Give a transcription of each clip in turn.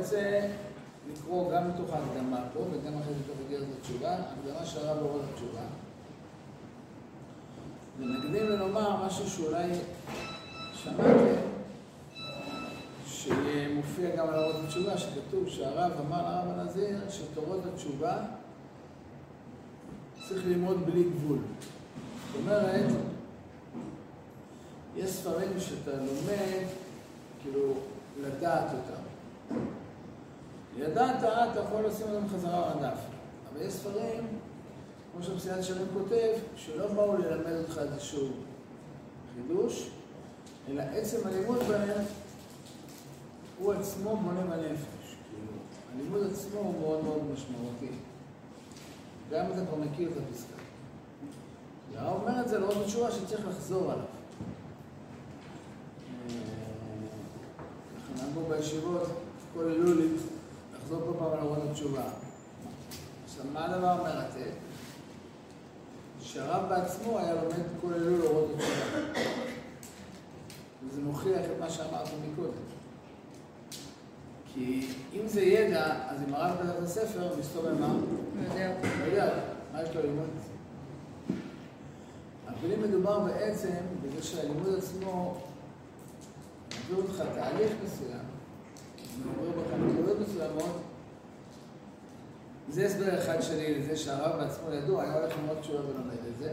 רוצה לקרוא גם מתוך ההקדמה פה וגם אחרי זה מתוך אגרת התשובה, הקדמה של הרב אורות התשובה. ונקדים ונאמר משהו שאולי שמעתם, שמופיע גם על אורות התשובה, שכתוב שהרב אמר לרב הנזיר שתורות התשובה צריך ללמוד בלי גבול. זאת אומרת, יש ספרים שאתה לומד, כאילו, לדעת אותם. ידעת, אתה יכול לשים אותם חזרה על הדף. אבל יש ספרים, כמו שמסיעת שלם כותב, שלא באו ללמד אותך איזשהו חידוש, אלא עצם הלימוד בהם, הוא עצמו בונה בנפש. כאילו, הלימוד עצמו הוא מאוד מאוד משמעותי. גם אתה כבר מכיר את הפסקה. והרב אומר את זה לעוד תשובה שצריך לחזור עליו. אנחנו נאמרו בישיבות, כל אלולי, לחזור כל פעם על התשובה. עכשיו, מה הדבר המרתק? שהרב בעצמו היה לומד כל אלול אורות התשובה. וזה מוכיח את מה שאמרתי מקודם. כי אם זה ידע, אז אם הרב כתב את הספר, מסתובב מה? לא יודע. לא יודע, מה יש לו ללמוד? אבל אם מדובר בעצם בזה שהלימוד עצמו מעביר אותך תהליך מסוים, מעביר בך נקודות מסוימות, זה הסבר אחד שלי לזה שהרב בעצמו ידוע, היה הולך ללמוד תשובה ולומד את זה.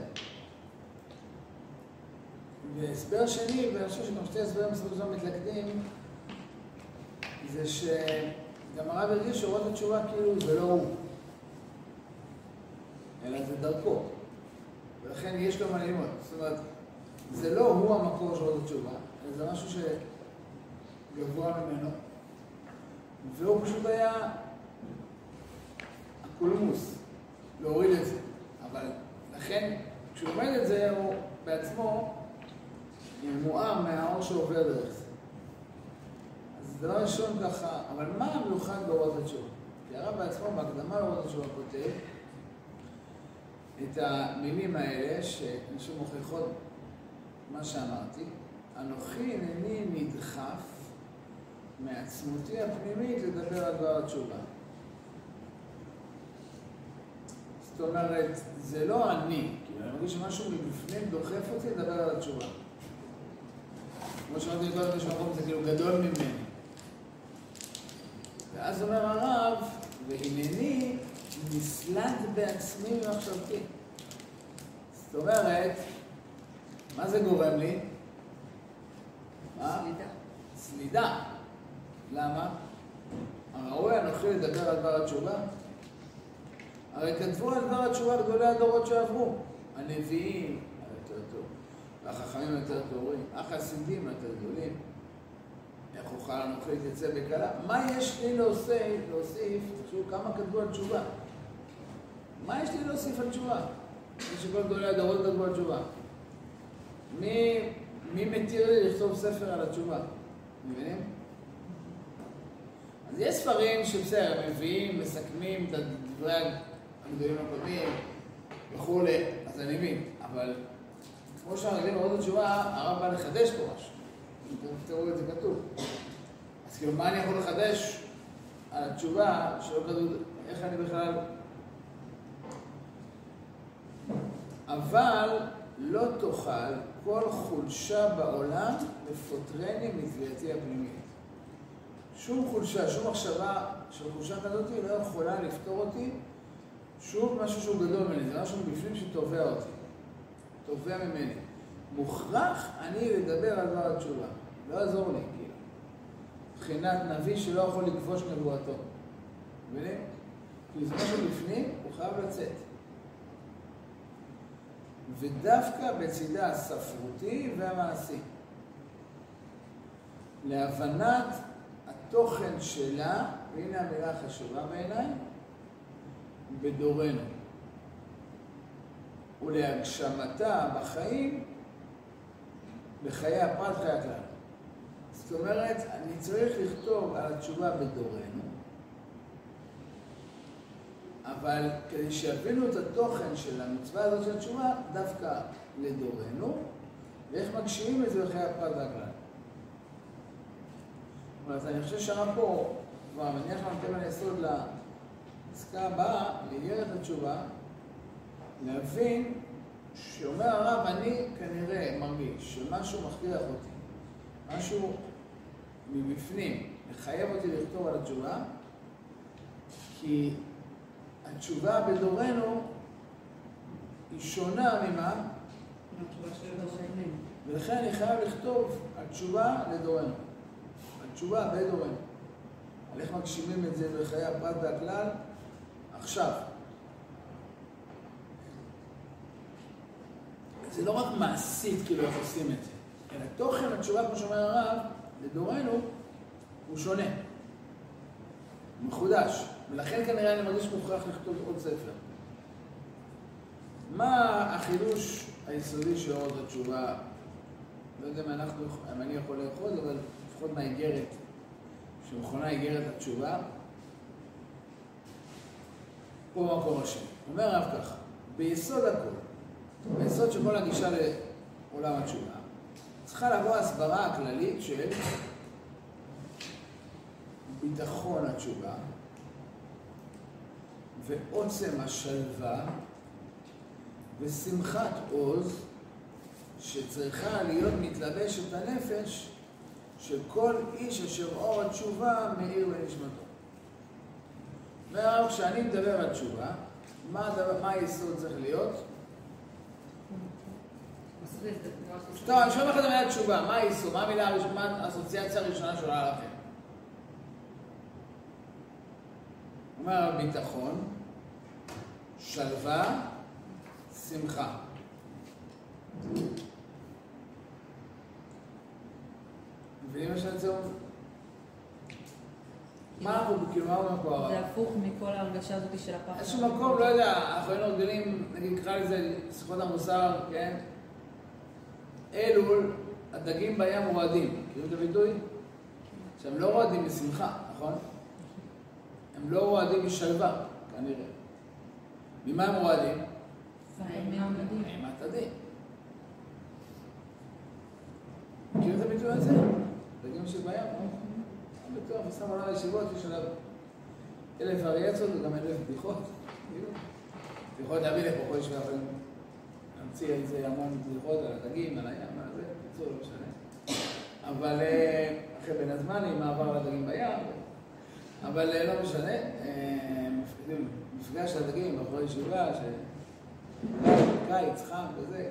והסבר שני, ואני חושב שגם שתי הסברים בסופו של דבר מתלכדים, זה שגם הרב הרגיש שאורות התשובה כאילו זה לא הוא, אלא זה דרכו. ולכן יש לו מה ללמוד. זאת אומרת, זה לא הוא המקור של עוד התשובה, אלא זה משהו שגבוה ממנו, והוא פשוט היה הקולמוס, להוריד את זה. אבל לכן, כשהוא לומד את זה, הוא בעצמו מואר מהאור שעובר דרך זה. אז דבר ראשון ככה, אבל מה המיוחד באורות התשובה? כי הרב בעצמו בהקדמה לאורות התשובה כותב את המילים האלה, חושב מוכיחות מה שאמרתי, אנוכי הנני נדחף מעצמותי הפנימית לדבר על דבר התשובה. זאת אומרת, זה לא אני, כאילו, אני מרגיש שמשהו מבפנים דוחף אותי לדבר על התשובה. כמו שאמרתי קודם באיזשהו מקום, זה כאילו גדול ממני. ואז אומר הרב, והנני נסלד בעצמי ממחשבתי. זאת אומרת, מה זה גורם לי? סלידה. סלידה. למה? הראוי אנוכי לדבר על דבר התשובה? הרי כתבו על דבר התשובה גדולי הדורות שעברו. הנביאים היותר טוב, והחכמים היותר טובים, החסידים היותר גדולים. איך אוכל אנוכי להתייצב בקלה? מה יש לי להוסיף, להוסיף, תחשבו כמה כתבו על תשובה. מה יש לי להוסיף על תשובה? מי שכל גדולי הדורות כתבו על תשובה. מי, מי מתיר לי לכתוב ספר על התשובה? מבינים? אז יש ספרים שבסדר, הם מביאים, מסכמים את דברי הגדולים הקודמים וכולי, אז אני מבין, אבל כמו שהרגלים לראות את התשובה, הרב בא לחדש פה משהו. תראו את זה כתוב. אז כאילו, מה אני יכול לחדש על התשובה שלא כתוב, איך אני בכלל... אבל לא תוכל כל חולשה בעולם לפוטרני מתביעתי הפנימית. שום חולשה, שום מחשבה של חולשה כזאת לא יכולה לפתור אותי שוב משהו שהוא גדול ממני, זה משהו בפנים שתובע אותי, תובע ממני. מוכרח אני לדבר על דבר התשובה, לא יעזור לי, כאילו. מבחינת נביא שלא יכול לכבוש נבואתו. מבינים? כי זה משהו בפנים, הוא חייב לצאת. ודווקא בצידה הספרותי והמעשי. להבנת התוכן שלה, והנה המילה החשובה בעיניי, בדורנו. ולהגשמתה בחיים, בחיי הפרט, חיי הכלל. זאת אומרת, אני צריך לכתוב על התשובה בדורנו, אבל כדי שיבינו את התוכן של המצווה הזאת של התשובה, דווקא לדורנו, ואיך מגשימים את זה בחיי הפרט והכלל. אומרת, אני חושב שהרב פה כבר מניח לנו תל היסוד לעסקה הבאה, לאיגרת התשובה, להבין שאומר הרב, אני כנראה מרגיש שמשהו מכריח אותי, משהו מבפנים מחייב אותי לכתוב על התשובה, כי התשובה בדורנו היא שונה ממה? ולכן אני חייב לכתוב התשובה לדורנו. התשובה בדורנו. על איך מגשימים את זה בחיי הפרט והכלל עכשיו. זה לא רק מעשית כאילו איך עושים את זה, אלא תוכן התשובה, כמו שאומר הרב, לדורנו, הוא שונה. מחודש. ולכן כנראה אני מרגיש מוכרח לכתוב עוד ספר. מה החידוש היסודי של אורות התשובה? לא יודע אם, אנחנו, אם אני יכול לאחוז, אבל לפחות מהאיגרת, שמכונה איגרת התשובה, פה במקום השני. אומר הרב ככה, ביסוד הכל, ביסוד של כל הגישה לעולם התשובה, צריכה לבוא הסברה הכללית של ביטחון התשובה ועוצם השלווה ושמחת עוז שצריכה להיות מתלבשת הנפש של כל איש אשר אור התשובה מאיר לנשמתו. אומר, כשאני מדבר על תשובה, מה, הדבר, מה היסוד צריך להיות? טוב, אני שואל לך את המילה תשובה, מה היסוד? מה המילה הראשונה, האסוציאציה הראשונה שעולה לכם? אומר ביטחון, שלווה, שמחה. מבינים מה שאני אומר? מה אנחנו, כאילו, מה פה הרב? זה הפוך מכל ההרגשה הזאת של הפחד. איזשהו מקום, לא יודע, אנחנו היינו רגילים, נקרא לזה שיחות המוסר, כן? אלול, הדגים בים רועדים. מכירים את הביטוי? שהם לא רועדים משמחה, נכון? הם לא רועדים משלווה, כנראה. ממה הם רועדים? מאימת הדין. מכירים את הביטוי הזה? דגים של בים? אני בטוח, ושם עולה לישיבות, יש עליו אלף אריאצות וגם אלף בדיחות. בדיחות להביא לפה כל ישיבה יכולים להמציא איזה המון בדיחות על הדגים, על הים, על זה, בקיצור, לא משנה. אבל אחרי בין הזמן, עם מעבר לדגים בים, אבל לא משנה. מפגש הדגים בחורי ישיבה, קיץ, חם וזה,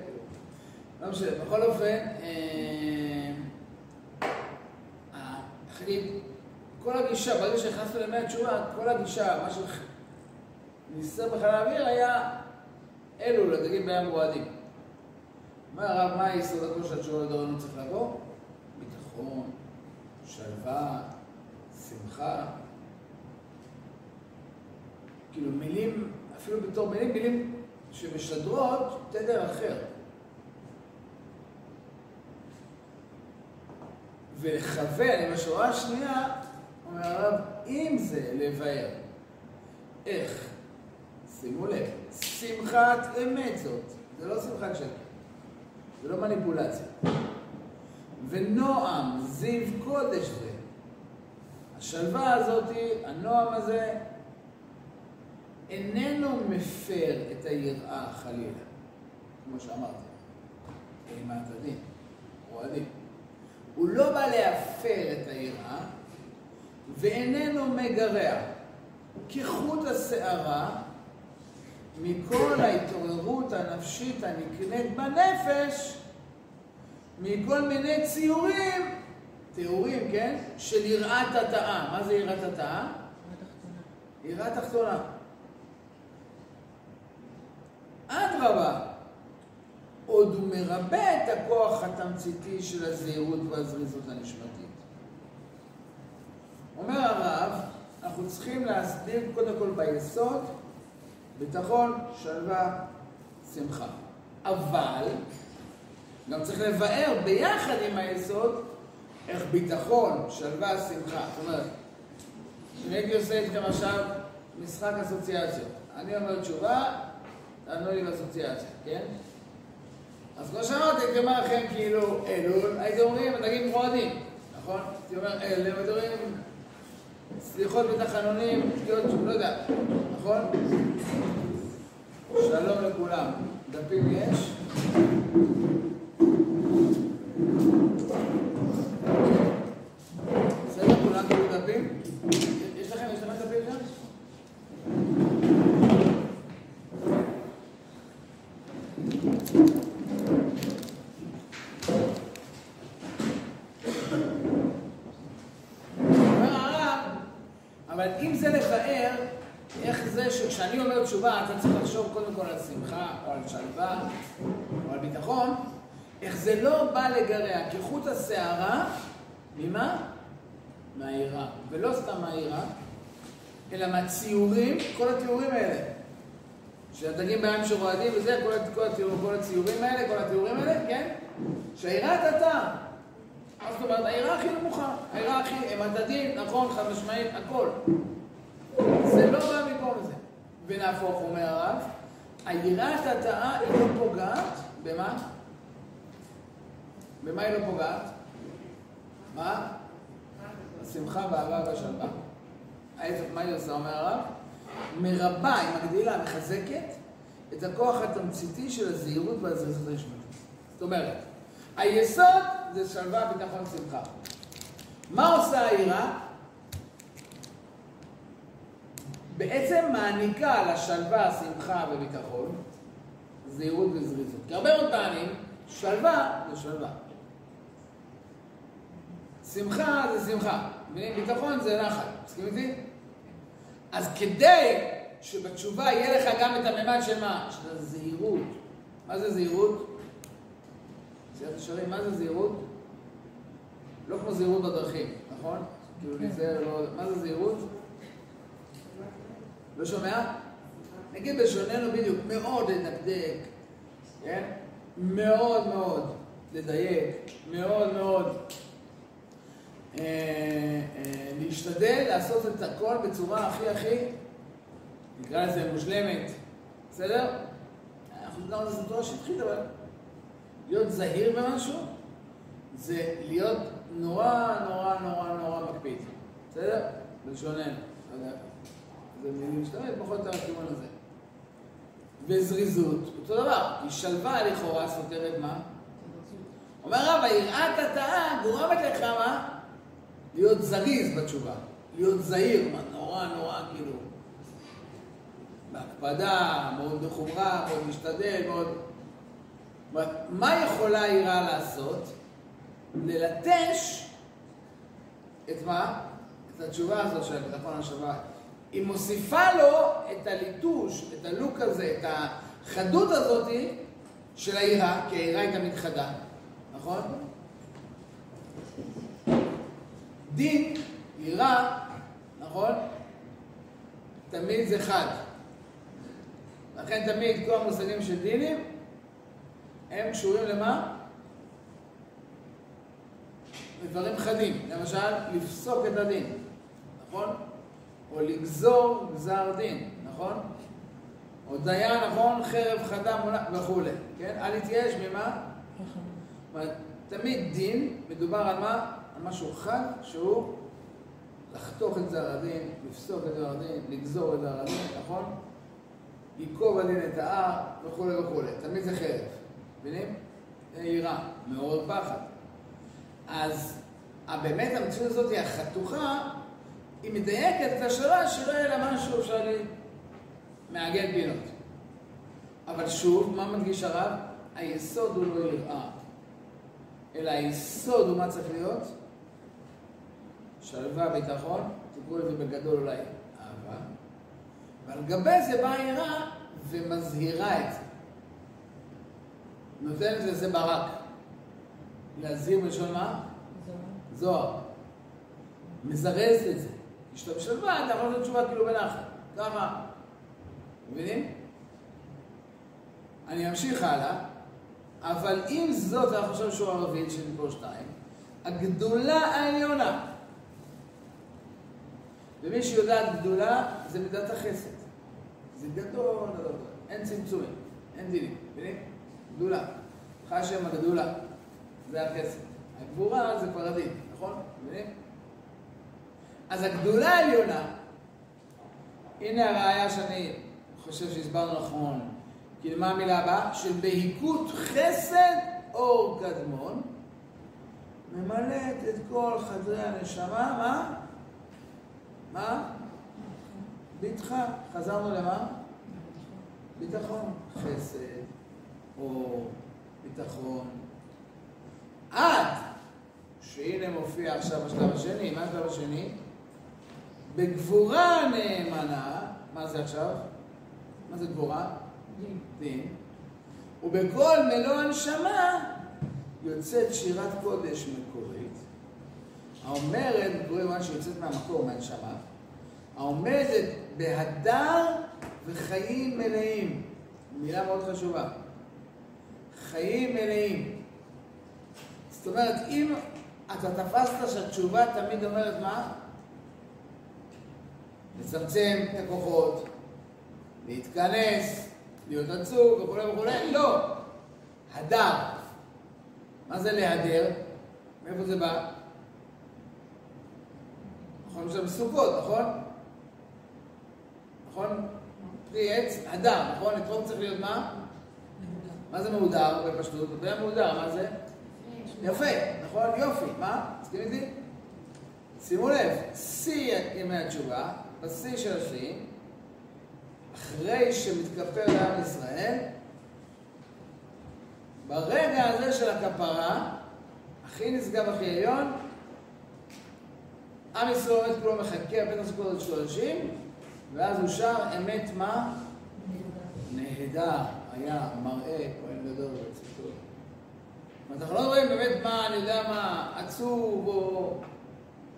לא משנה. בכל אופן, כל הגישה, ברגע שנכנסנו לימי התשובה, כל הגישה, מה שניסה בחלל האוויר היה אלו לדגים בים מועדים. אומר הרב, מה היסוד הכל של התשובה לדורנו צריך לבוא? ביטחון, שלווה, שמחה. כאילו מילים, אפילו בתור מילים, מילים שמשדרות תדר אחר. ולכוון עם השורה השנייה, אומר הרב, אם זה לבאר, איך? שימו לב, שמחת אמת זאת, זה לא שמחת שקר, זה לא מניפולציה. ונועם, זיו קודש זה. השלווה הזאת, הנועם הזה, איננו מפר את היראה חלילה, כמו שאמרתי, אימת הדין, או הדין. הוא לא בא להפר את היראה, ואיננו מגרע. כחוט השערה מכל ההתעוררות הנפשית הנקנית בנפש, מכל מיני ציורים, תיאורים, כן? של יראת התאה. מה זה יראת התאה? יראה תחתונה. אדרבה, עוד הוא מרבה את הכוח התמציתי של הזהירות והזריזות הנשמתית. אומר הרב, אנחנו צריכים להסביר קודם כל ביסוד ביטחון, שלווה, שמחה. אבל גם צריך לבאר ביחד עם היסוד איך ביטחון, שלווה, שמחה. זאת אומרת, אם הייתי עושה איתכם עכשיו משחק אסוציאציות, אני אומר תשובה, תענו לי באסוציאציה, כן? אז כמו שאמרתי, אומר לכם כאילו אלול, הייתם אומרים, נגיד מועדים, נכון? הייתי אומר אלה, והייתם אומרים סליחות בתחנונים, תקיעות, לא יודע, נכון? שלום לכולם. דפים יש? בסדר? כולם קיבלו דפים? יש לכם? יש לכם דפים שם? אומר הרב, אבל אם זה לבאר, איך זה שכשאני אומר תשובה, אתה צריך לחשוב קודם כל על שמחה, או על שלווה, או על ביטחון, איך זה לא בא לגרע כחוט השערה, ממה? מהיראה. ולא סתם מהיראה, אלא מהציורים, כל התיאורים האלה. שהדגים בים שרועדים וזה, כל, כל, התיאור, כל הציורים האלה, כל התיאורים האלה, כן? שהיראת אתה. מה זאת אומרת? היראה הכי נמוכה. היראה הכי, הם הדדים, נכון, חד משמעית, הכל. זה לא בא. ונהפוך, אומר הרב, היראת התאה היא לא פוגעת, במה? במה היא לא פוגעת? מה? השמחה, באהבה והשלווה. ההפך, מה היא עושה, אומר הרב? מרבה, היא מגדילה, מחזקת את הכוח התמציתי של הזהירות והזריזות הנשמתית. זאת אומרת, היסוד זה שלווה, ביטחון, שמחה. מה עושה היראה? בעצם מעניקה לשלווה, שמחה וביטחון, זהירות וזריזות. כי הרבה מאוד פעמים, שלווה זה שלווה. שמחה זה שמחה. ביטחון זה נחת. מסכים איתי? אז כדי שבתשובה יהיה לך גם את הממד של מה? של הזהירות. מה זה זהירות? שאתם שואלים, מה זה זהירות? לא כמו זהירות בדרכים, נכון? כאילו להיזהר לא... מה זה זהירות? לא שומע? נגיד בלשוננו בדיוק, מאוד לדקדק, כן? מאוד מאוד לדייק, מאוד מאוד אה, אה, להשתדל לעשות את הכל בצורה הכי הכי, נקרא לזה מושלמת, בסדר? אנחנו דיברנו על זה תורה שטחית, אבל להיות זהיר במשהו זה להיות נורא נורא נורא נורא מקפיד, בסדר? בלשוננו, לא. מילים משתמש פחות או יותר בכיוון הזה. וזריזות, אותו דבר, כי שלווה לכאורה סותרת מה? אומר רב, היראת התאה גורמת לך מה? להיות זריז בתשובה, להיות זהיר, מה, נורא נורא כאילו, בהקפדה, מאוד בחומרה, מאוד משתדל, מאוד... מה יכולה היראה לעשות? ללטש את מה? את התשובה הזו של ביטחון השווה. היא מוסיפה לו את הליטוש, את הלוק הזה, את החדות הזאת של היראה, כי היראה היא תמיד חדה, נכון? דין, יראה, נכון? תמיד זה חד. לכן תמיד כל המושגים של דינים הם קשורים למה? לדברים חדים. למשל, לפסוק את הדין, נכון? או לגזור גזר דין, נכון? או דיין, נכון? חרב חדה מולה וכולי, כן? אל יתייאש ממה? תמיד דין מדובר על מה? על משהו חד שהוא לחתוך את גזר הדין, לפסוק את גזר הדין, לגזור את גזר הדין, נכון? ייקוב הדין את ההר וכולי וכולי. תמיד זה חרב, מבינים? יראה, מעורר פחד. אז באמת המציאות הזאת היא החתוכה היא מדייקת את השאלה שלא יהיה לה משהו אפשר לי מעגל פינות. אבל שוב, מה מדגיש הרב? היסוד הוא לא יראה, אלא היסוד הוא מה צריך להיות? שלווה, ביטחון, תקראו לזה בגדול אולי אהבה, ועל גבי זה באה יראה ומזהירה את זה. נותנת לזה ברק. להזהיר מלשון מה? זוהר. מזרז את זה. כשאתה בשלווה, אתה יכול לתת תשובה כאילו בנחת. ככה. מבינים? אני אמשיך הלאה, אבל עם זאת, אנחנו חושבים שהוא ערבית של פה שתיים, הגדולה העליונה. ומי שיודעת גדולה, זה מידת החסד. זה גדול, גדול, אין צמצומים, אין דינים, מבינים? גדולה. חי שם הגדולה, זה החסד. הגבורה זה כבר הדין, נכון? מבינים? אז הגדולה העליונה, הנה הראיה שאני חושב שהסברנו נכון, כי למה המילה הבאה? של בהיקות חסד אור קדמון, ממלאת את כל חדרי הנשמה, מה? מה? ביטחה. חזרנו למה? ביטחון. חסד, אור, ביטחון. עד שהנה מופיע עכשיו השלב השני, מה השלב השני? בגבורה נאמנה, מה זה עכשיו? מה זה גבורה? דין. ובכל מלוא הנשמה יוצאת שירת קודש מקורית, האומרת, קוראים מה שיוצאת מהמקור, מהנשמה, העומדת בהדר וחיים מלאים. מילה מאוד חשובה. חיים מלאים. זאת אומרת, אם אתה תפסת שהתשובה תמיד אומרת מה? לצמצם את הכוחות, להתכנס, להיות עצוב וכולי וכולי, לא. הדר. מה זה להדר? מאיפה זה בא? נכון, זה בסוכות, נכון? נכון? פרי עץ, הדר, נכון? אתרוג צריך להיות מה? מה זה מהודר בפשטות? אתה יודע מהודר, מה זה? יפה, נכון? יופי. מה? מסכים איתי? שימו לב, שיא ימי התשובה, בשיא של השיא, אחרי שמתכפר לעם ישראל, ברגע הזה של הכפרה, הכי נשגב הכי עליון, עם ישראל עומד כולו מחכה בית הסוכות עוד שלושים, ואז הוא שר אמת מה? נהדר, היה מראה כהן גדול בציטוט. אנחנו לא רואים באמת מה, אני יודע מה, עצוב או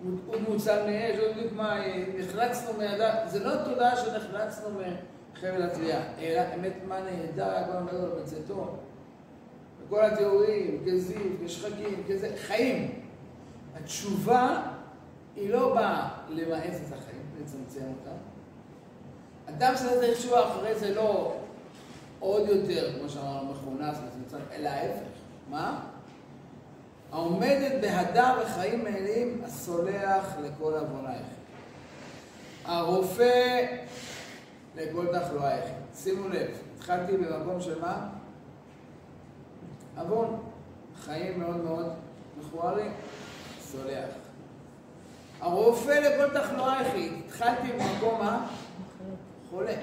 הוא מוצל מאש, בדיוק מה, נחלצנו מהידיים, זה לא תודעה שנחלצנו מחבל התביעה, אלא אמת מה נהדר היה כהן גדול בצאתו. וכל התיאורים, כזיו, כשחקים, כזה, חיים. התשובה היא לא באה למעט את החיים, לצמצם אותם. אדם שעשה את תשובה אחרי זה לא עוד יותר, כמו שאמרנו, מכונס אלא ההפך. מה? העומדת בהדר וחיים מלאים, הסולח לכל עוונייך. הרופא לכל תחלואייך. שימו לב, התחלתי במקום של מה? עוון. חיים מאוד מאוד מכוערים, סולח. הרופא לכל תחלואייך, התחלתי במקום מה? חולה,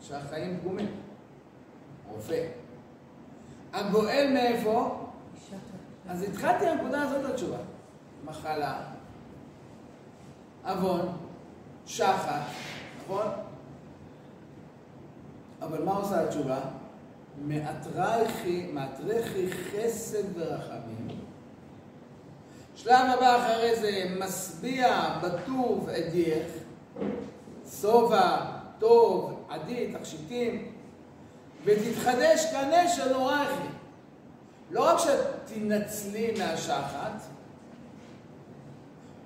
שהחיים פגומים. רופא. הגואל מאיפה? אז התחלתי בנקודה הזאת התשובה. מחלה, עוון, שחת, נכון? אבל מה עושה התשובה? מעטרכי, מעטרכי חסד ורחמים. שלב הבא אחרי זה, משביע בטוב אדיח, שובע, טוב, עדי, תכשיטים, ותתחדש כנש הנורייכי. לא רק שתנצלי מהשחת,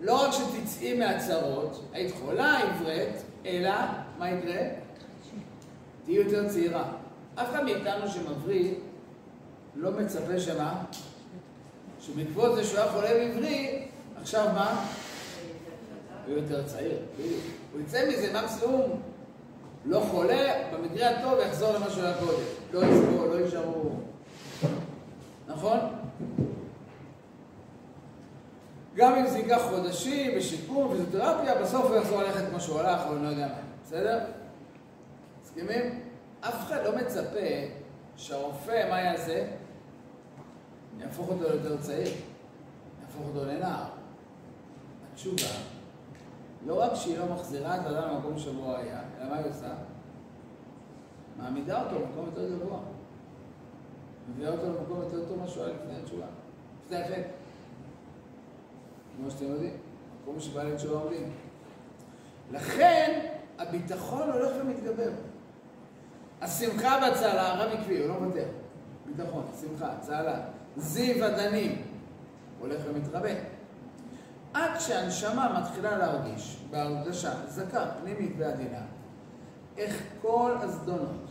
לא רק שתצאי מהצרות, היית חולה, עברית, אלא, מה יקרה? תהיי יותר צעירה. אף אחד מאיתנו שמבריא לא מצפה שמה? שבעקבות זה שהוא היה חולה בעברי, עכשיו מה? הוא יותר צעיר, הוא יצא מזה מקסימום לא חולה, במקרה הטוב יחזור למה שהוא היה קודם. לא יסבור, לא יישארו. נכון? גם אם זה ייקח חודשים ושיקום ופיזיותרפיה, בסוף הוא יחזור ללכת כמו שהוא הלך, או לא יודע מה. בסדר? מסכימים? אף אחד לא מצפה שהרופא, מה יעשה? יהפוך אותו ליותר צעיר, יהפוך אותו לנער. התשובה, לא רק שהיא לא מחזירה את האדם למקום שבו היה, אלא מה היא עושה? מעמידה אותו במקום יותר גבוה. מביאה אותו למקום יותר טוב ממה שהוא היה לפני התשובה. זה האפקט. כמו שאתם יודעים, מקום שבעלי תשובה עומדים. לכן, הביטחון הולך ומתגבר. השמחה בצהלה, הרב עקבי, הוא לא מוותר. ביטחון, שמחה, צהלה. זיו הדנים, הולך ומתרבה. עד שהנשמה מתחילה להרגיש בהרגשה זכה, פנימית ועדינה, איך כל הזדונות,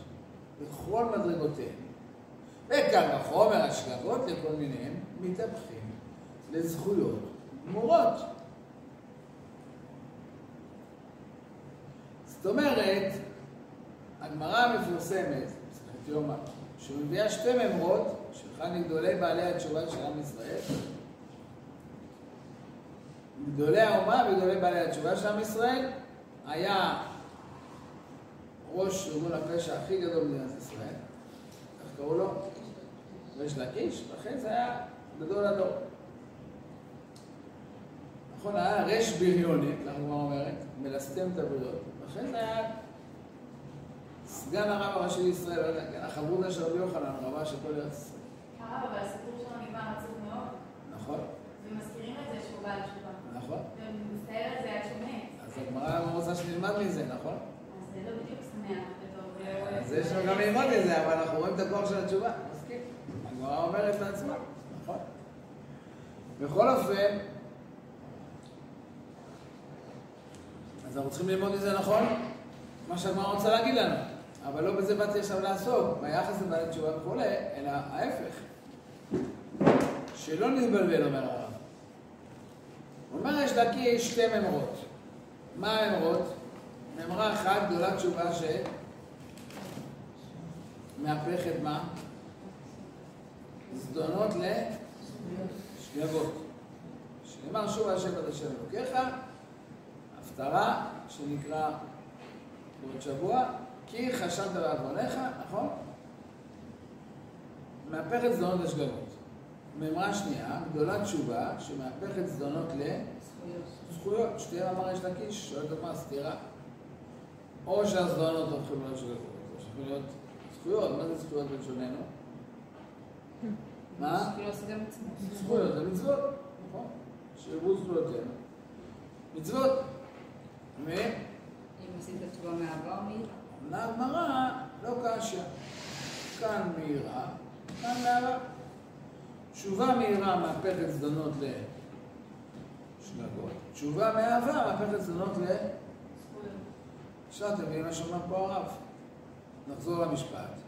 בכל מדרגותיהן, וקל וחומר השגגות לכל מיניהם, מתהפכים לזכויות גמורות. זאת אומרת, הגמרא המפורסמת, מסכת יומא, שמביאה שתי ממרות של אחד מגדולי בעלי התשובה של עם ישראל, גדולי האומה וגדולי בעלי התשובה של עם ישראל, היה ראש ארגון הפשע הכי גדול במדינת ישראל, איך קראו לו? ריש לקיש, לכן זה היה גדול הדור. נכון, היה רש בריוני, ככה הגמרא אומרת, מלסתם את הבריות. לכן זה היה סגן הרב הראשי לישראל, לא החברותא של רבי יוחנן, רבה של כל ארץ ישראל. הרב, אבל הסיפור שלו נגמר עצוב מאוד, נכון, ומזכירים את זה שהוא בעל תשובה. נכון. ומסתער על זה עד שהוא מת. אז הגמרא רוצה שנלמד מזה, נכון? אז זה לא בדיוק שמח. אז יש לנו גם ללמוד מזה, אבל אנחנו רואים את הכוח של התשובה. הגמרא אומרת לעצמה, נכון? בכל אופן, אז אנחנו צריכים ללמוד מזה נכון? מה שהגמרא רוצה להגיד לנו. אבל לא בזה באתי עכשיו לעסוק, ביחס לבעלי תשובה וכולי, אלא ההפך. שלא נתבלבל, אומר הרב. הוא אומר, יש לקיש שתי ממרות. מה הממרות? ממרה אחת, גדולת תשובה ש... מהפכת מה? זדונות לשגגות. שנאמר שוב השם עד השם אלוקיך, הפטרה שנקרא בעוד שבוע, כי חשבת בעוונך, נכון? מהפכת זדונות לשגגות. מימרה שנייה, גדולת תשובה, שמהפכת זדונות לזכויות. שתהיה אמר יש לקיש, שואלת מה סתירה. או שהזדונות הופכים להיות שגגות, או שהופכים להיות זכויות. מה זה זכויות בלשוננו? מה? זכויות זה מצוות, נכון? שירבו זכויותינו. מצוות. ו... אם עשית תשובה מאהבה או מאירה. עונה הגמרא, לא קשיא. כאן מהירה, כאן מהרה. תשובה מהירה מהפכת זדונות לשגגות. תשובה מאהבה מהפכת זדונות ל... עכשיו אתם מבינים מה שאומר פה הרב. נחזור למשפט.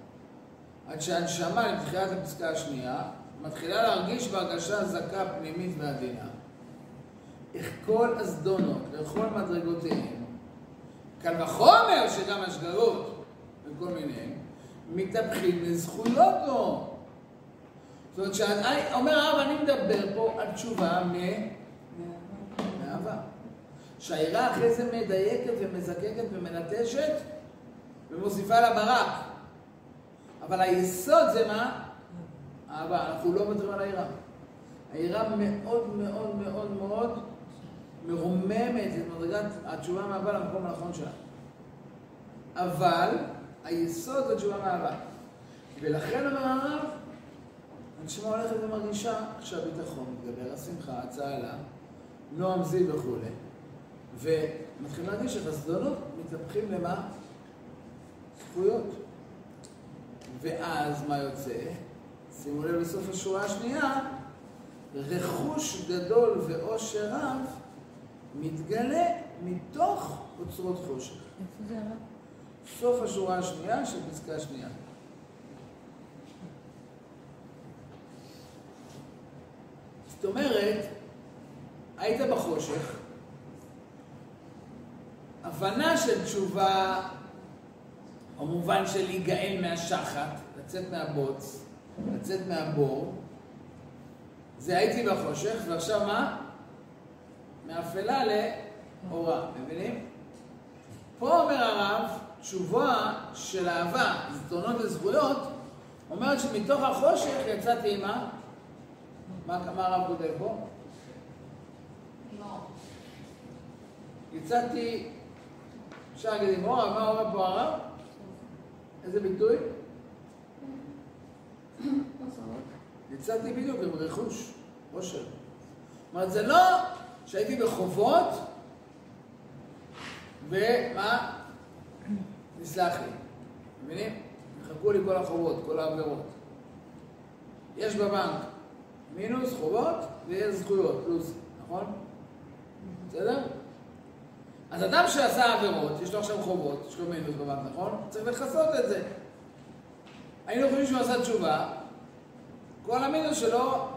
עד שהנשמה, לתחילת הפסקה השנייה, מתחילה להרגיש בהרגשה זכה פנימית ועדינה. איך כל הזדונות, לכל מדרגותיהם, קל וחומר שגם השגרות וכל מיני, מתהפכים לזכויות לו. זאת אומרת, שאני, אומר הרב, אני מדבר פה על תשובה מ... מאהבה. שהעירה אחרי זה מדייקת ומזקקת ומנטשת ומוסיפה לה ברק. אבל היסוד זה מה? אהבה. אנחנו לא מוותרים על העירה. העירה מאוד מאוד מאוד מאוד מרוממת את מדרגת התשובה מאהבה למקום הנכון שלה. אבל היסוד זה תשובה מאהבה. ולכן אומר הרב, הנשמה הולכת ומרגישה שהביטחון מתגבר, השמחה, הצהלה, נועם זיו וכולי, ומתחילים להרגיש את הזדונות מתהפכים למה? זכויות. ואז מה יוצא? שימו לב לסוף השורה השנייה, רכוש גדול ועושר רב מתגלה מתוך אוצרות חושך. איפה זה הרב? סוף השורה השנייה של פסקה שנייה. זאת אומרת, היית בחושך, הבנה של תשובה, במובן של להיגאל מהשחת, לצאת מהבוץ, לצאת מהבור, זה הייתי בחושך, ועכשיו מה? מאפלה לאורה, מבינים? פה אומר הרב, תשובה של אהבה, זדונות וזכויות, אומרת שמתוך החושך יצאתי עם מה? מה הרב כותב פה? יצאתי, אפשר להגיד עם אור, אבל מה אומר פה הרב? איזה ביטוי? יצאתי בדיוק עם רכוש, עושר. זאת אומרת, זה לא שהייתי בחובות, ומה? נסלח לי. מבינים? יחלקו לי כל החובות, כל העבירות. יש בבנק מינוס חובות ויש זכויות, פלוס, נכון? בסדר? אז אדם שעשה עבירות, יש לו עכשיו חובות, יש לו מינוס בבנק, נכון? צריך לכסות את זה. היינו חושבים שהוא עשה תשובה, כל המינוס שלו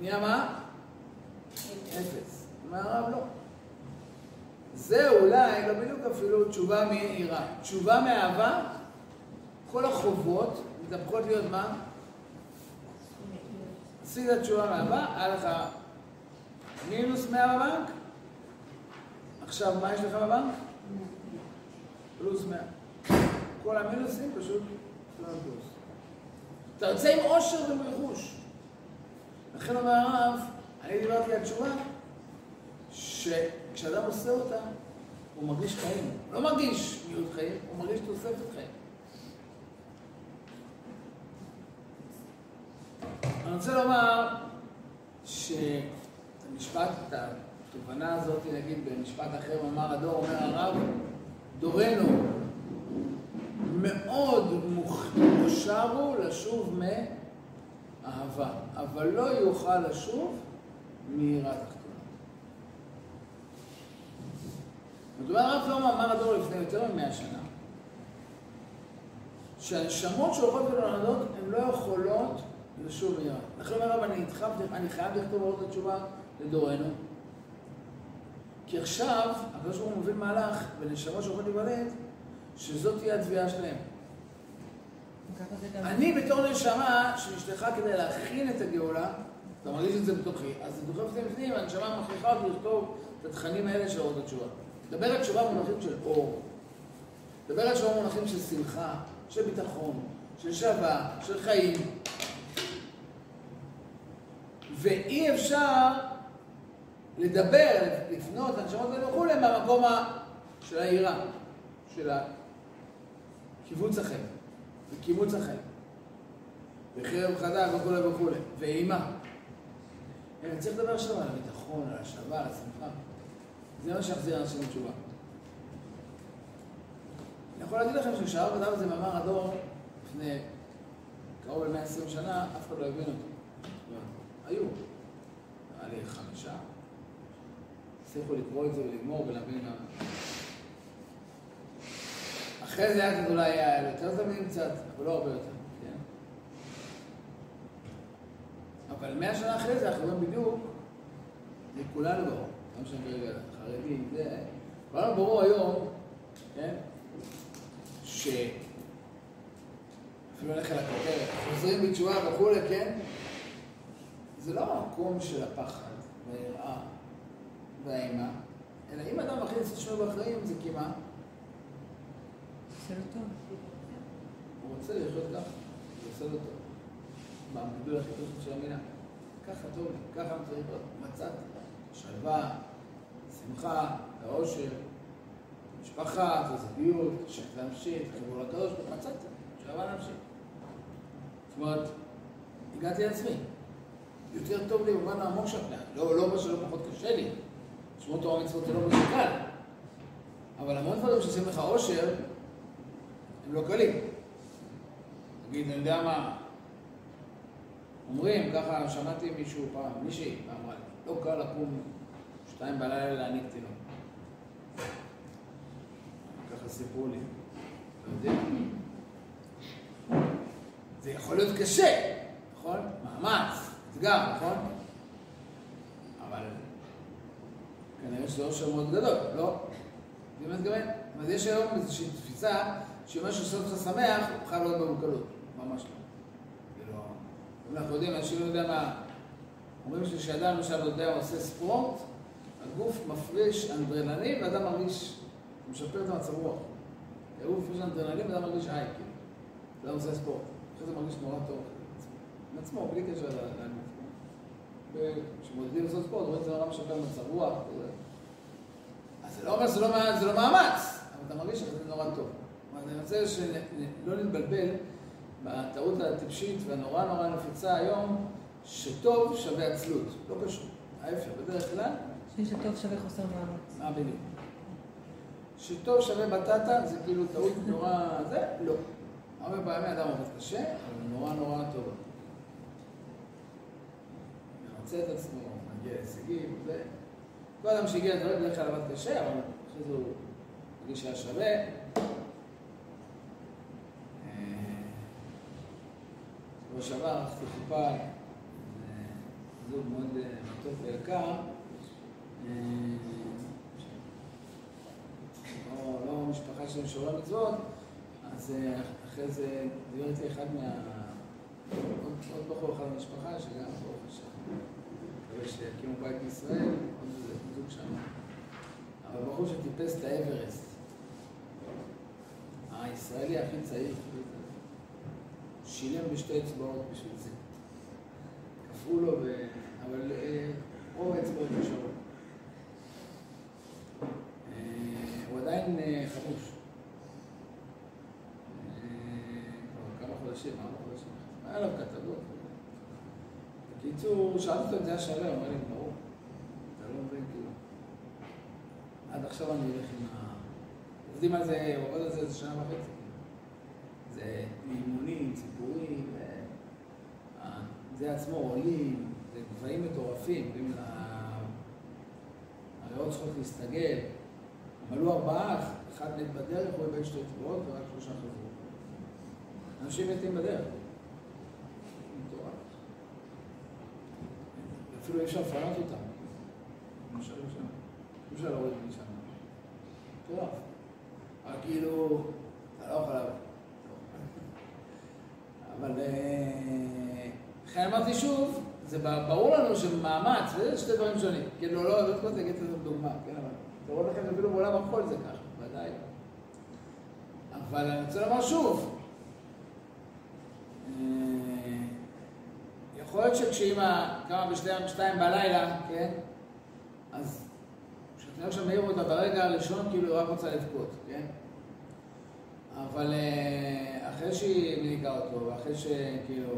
נהיה מה? אפס. אומר הרב לא. זה אולי, לא בדיוק אפילו, תשובה מיראה. תשובה מאהבה, כל החובות מתהפכות להיות מה? עשית תשובה מאהבה, היה לך מינוס 100 בבנק, עכשיו מה יש לך בבנק? פלוס 100. כל המינוסים פשוט לא פלוס. אתה יוצא עם עושר ורכוש. לכן אומר הרב, אני דיברתי על תשובה, שכשאדם עושה אותה, הוא מרגיש חיים. לא מרגיש מיעוט חיים, הוא מרגיש תוספת חיים. אני רוצה לומר שאת המשפט, את התובנה הזאת, נגיד במשפט אחר, אמר הדור, אומר הרב, דורנו מאוד מוכשר הוא לשוב מאהבה, אבל לא יוכל לשוב מיראת הכתובה. מדובר הרב שלמה אמר הדור לפני יותר מ-100 שנה, שהנשמות שהולכות ונולדות הן לא יכולות לשוב מיראה. לכן אומר הרב, אני חייב לכתוב עוד התשובה לדורנו. כי עכשיו, הקדוש ברוך הוא מוביל מהלך בנשמות שהולכות להיוולד, שזאת תהיה התביעה שלהם. אני בתור נשמה שנשלחה כדי להכין את הגאולה, אתה מרגיש את זה בתוכי, אז זה דוחף אותי בפנים, הנשמה מכריחה אותי לכתוב את התכנים האלה של אורות התשובה. דבר על תשובה במונחים של אור. דבר על תשובה במונחים של שמחה, של ביטחון, של שווה, של חיים. ואי אפשר לדבר, לפנות לנשמות האלה וכולי, מהמקום של היראה, של קיבוץ החיים, וקימוץ החיים, וחרב חדה וכולי וכולי, ואימה. אני צריך לדבר עכשיו על הביטחון, על השלווה, על השמחה. זה מה שיחזיר אנשים לתשובה. אני יכול להגיד לכם שכשהרב כתב את זה מאמר הדור לפני קרוב ל-120 שנה, אף אחד לא הבין אותו. היו, נראה לי חמישה, הצליחו לקרוא את זה ולגמור ולהבין מה... אחרי זה היה אולי היה יותר תלמידים קצת, אבל לא הרבה יותר, כן? אבל מאה שנה אחרי זה אנחנו רואים בדיוק, זה כולנו ברור, לא משנה כרגע, חרדים, זה, כולנו ברור היום, כן? ש... אפילו נלך אל הכותרת, חוזרים בתשובה וכולי, כן? זה לא המקום של הפחד והיראה והאימה, אלא אם אדם מכניס את שמו בחיים זה כי מה? זה לא טוב. הוא רוצה לחיות ככה, זה עושה לו טוב. בבידול הכי פשוט של המילה. ככה טוב לי, ככה צריך להיות. מצאתי שלווה, שמחה, העושר, משפחה, תזוגיות, שק להמשיך, חיבור לקדוש, הוא, מצאתי, שלווה להמשיך. זאת אומרת, הגעתי לעצמי. יותר טוב לי במובן העמוק של הפנייה. לא, לא אומר שלא פחות קשה לי. לשמור תורה ומצוות זה לא משהו קל. אבל המון דברים שעושים לך עושר, הם לא קלים. נגיד, אני יודע מה, אומרים, ככה שמעתי מישהו פעם, מישהי אמרה לי, לא קל לקום שתיים בלילה להעניק תינוק. ככה סיפרו לי. אתה יודע? זה יכול להיות קשה, נכון? מאמץ, אתגר, נכון? אבל כנראה שזה אושר מאוד גדול, לא? זה באמת מתכוון? זאת אומרת, יש היום איזושהי תפיסה שמה שעושה אותך שמח, הוא חייב להיות במוקלות. ממש לא. לא... אם אנחנו יודעים, אנשים לא יודע מה... אומרים שכשאדם למשל יודע, עושה ספורט, הגוף מפריש אנדרנלין ואדם מרגיש, הוא משפר את המצב רוח. הגוף מפריש אנדרנלין ואדם מרגיש היי, כאילו. אדם עושה ספורט. אחרי זה מרגיש נורא טוב. עם עצמו, בלי קשר לגוף. וכשמודדים לעשות ספורט, רואים את זה נורא משפר מצב רוח. אז זה לא אומר שזה לא, לא מאמץ, אבל אתה מרגיש שזה נורא טוב. אני רוצה שלא נתבלבל בטעות הטיפשית והנורא נורא נפוצה היום, שטוב שווה עצלות. לא קשור. ההפך, בדרך כלל, שטוב שווה חוסר מאמץ. מה בדיוק? שטוב שווה בטטה, זה כאילו טעות נורא... זה? לא. הרבה פעמים אדם עובד קשה, אבל נורא נורא טוב. מרצה את עצמו, מגיע להישגים, זה... כל אדם שהגיע לדברים בדרך כלל עבד קשה, אבל אחרי זה הוא מרגיש שהיה שווה. אה, שבוע שעבר ערכתי חופה, אה, זוג מאוד אה, טוב ויקר. אה, לא, לא משפחה של שומרי מצוות, אז אה, אחרי זה דיבר איתי אחד מה... עוד בחור אחד במשפחה, שגם ברוך השם, מקווה שיקימו בית בישראל, עוד איזה זוג שם. אבל בחור שטיפס את האברסט, הישראלי הכי צעיר, שילם בשתי אצבעות בשביל זה. קפאו לו. אבל אה, רוב האצבעות נשארו. אה, הוא עדיין אה, חמוש. אה, כבר כמה חודשים, ארבע חודשים. היה לו כתבות. בקיצור, שאלתי אותו אם זה היה שווה, הוא אמר לי, ברור. אתה לא מבין, כאילו. עד עכשיו אני הולך עם ה... עובדים על זה, עובד על זה איזה שנה וחצי. זה אימונים, ציפורים, ו- ה- זה עצמו עולים, זה גבהים מטורפים, ואם ה- הריאות צריכות להסתגל. עלו ארבעה, אחד מת בדרך, הוא איבד שתי אצבעות ורק שלושה חזרו. אנשים מתים בדרך. אפילו אי אפשר לפנות אותם. אי אפשר להוריד משם. מטורף. אבל כאילו, אתה לא יכול לעבור. אבל אה, לכן אמרתי שוב, זה ברור לנו שמאמץ, זה שתי דברים שונים. כאילו, לא, לא תקודם, אגיד את דוגמה, כן, אבל זה רואה לכם אפילו בעולם החול זה ככה, ודאי. אבל אני רוצה לומר שוב, אה, יכול להיות שכשאימא קמה בשתיים בלילה, כן, אז כשהתינוק שם מעיר אותה ברגע הראשון, כאילו היא רק רוצה לבכות, כן? אבל אה, אחרי שהיא מניקה אותו, ואחרי שכאילו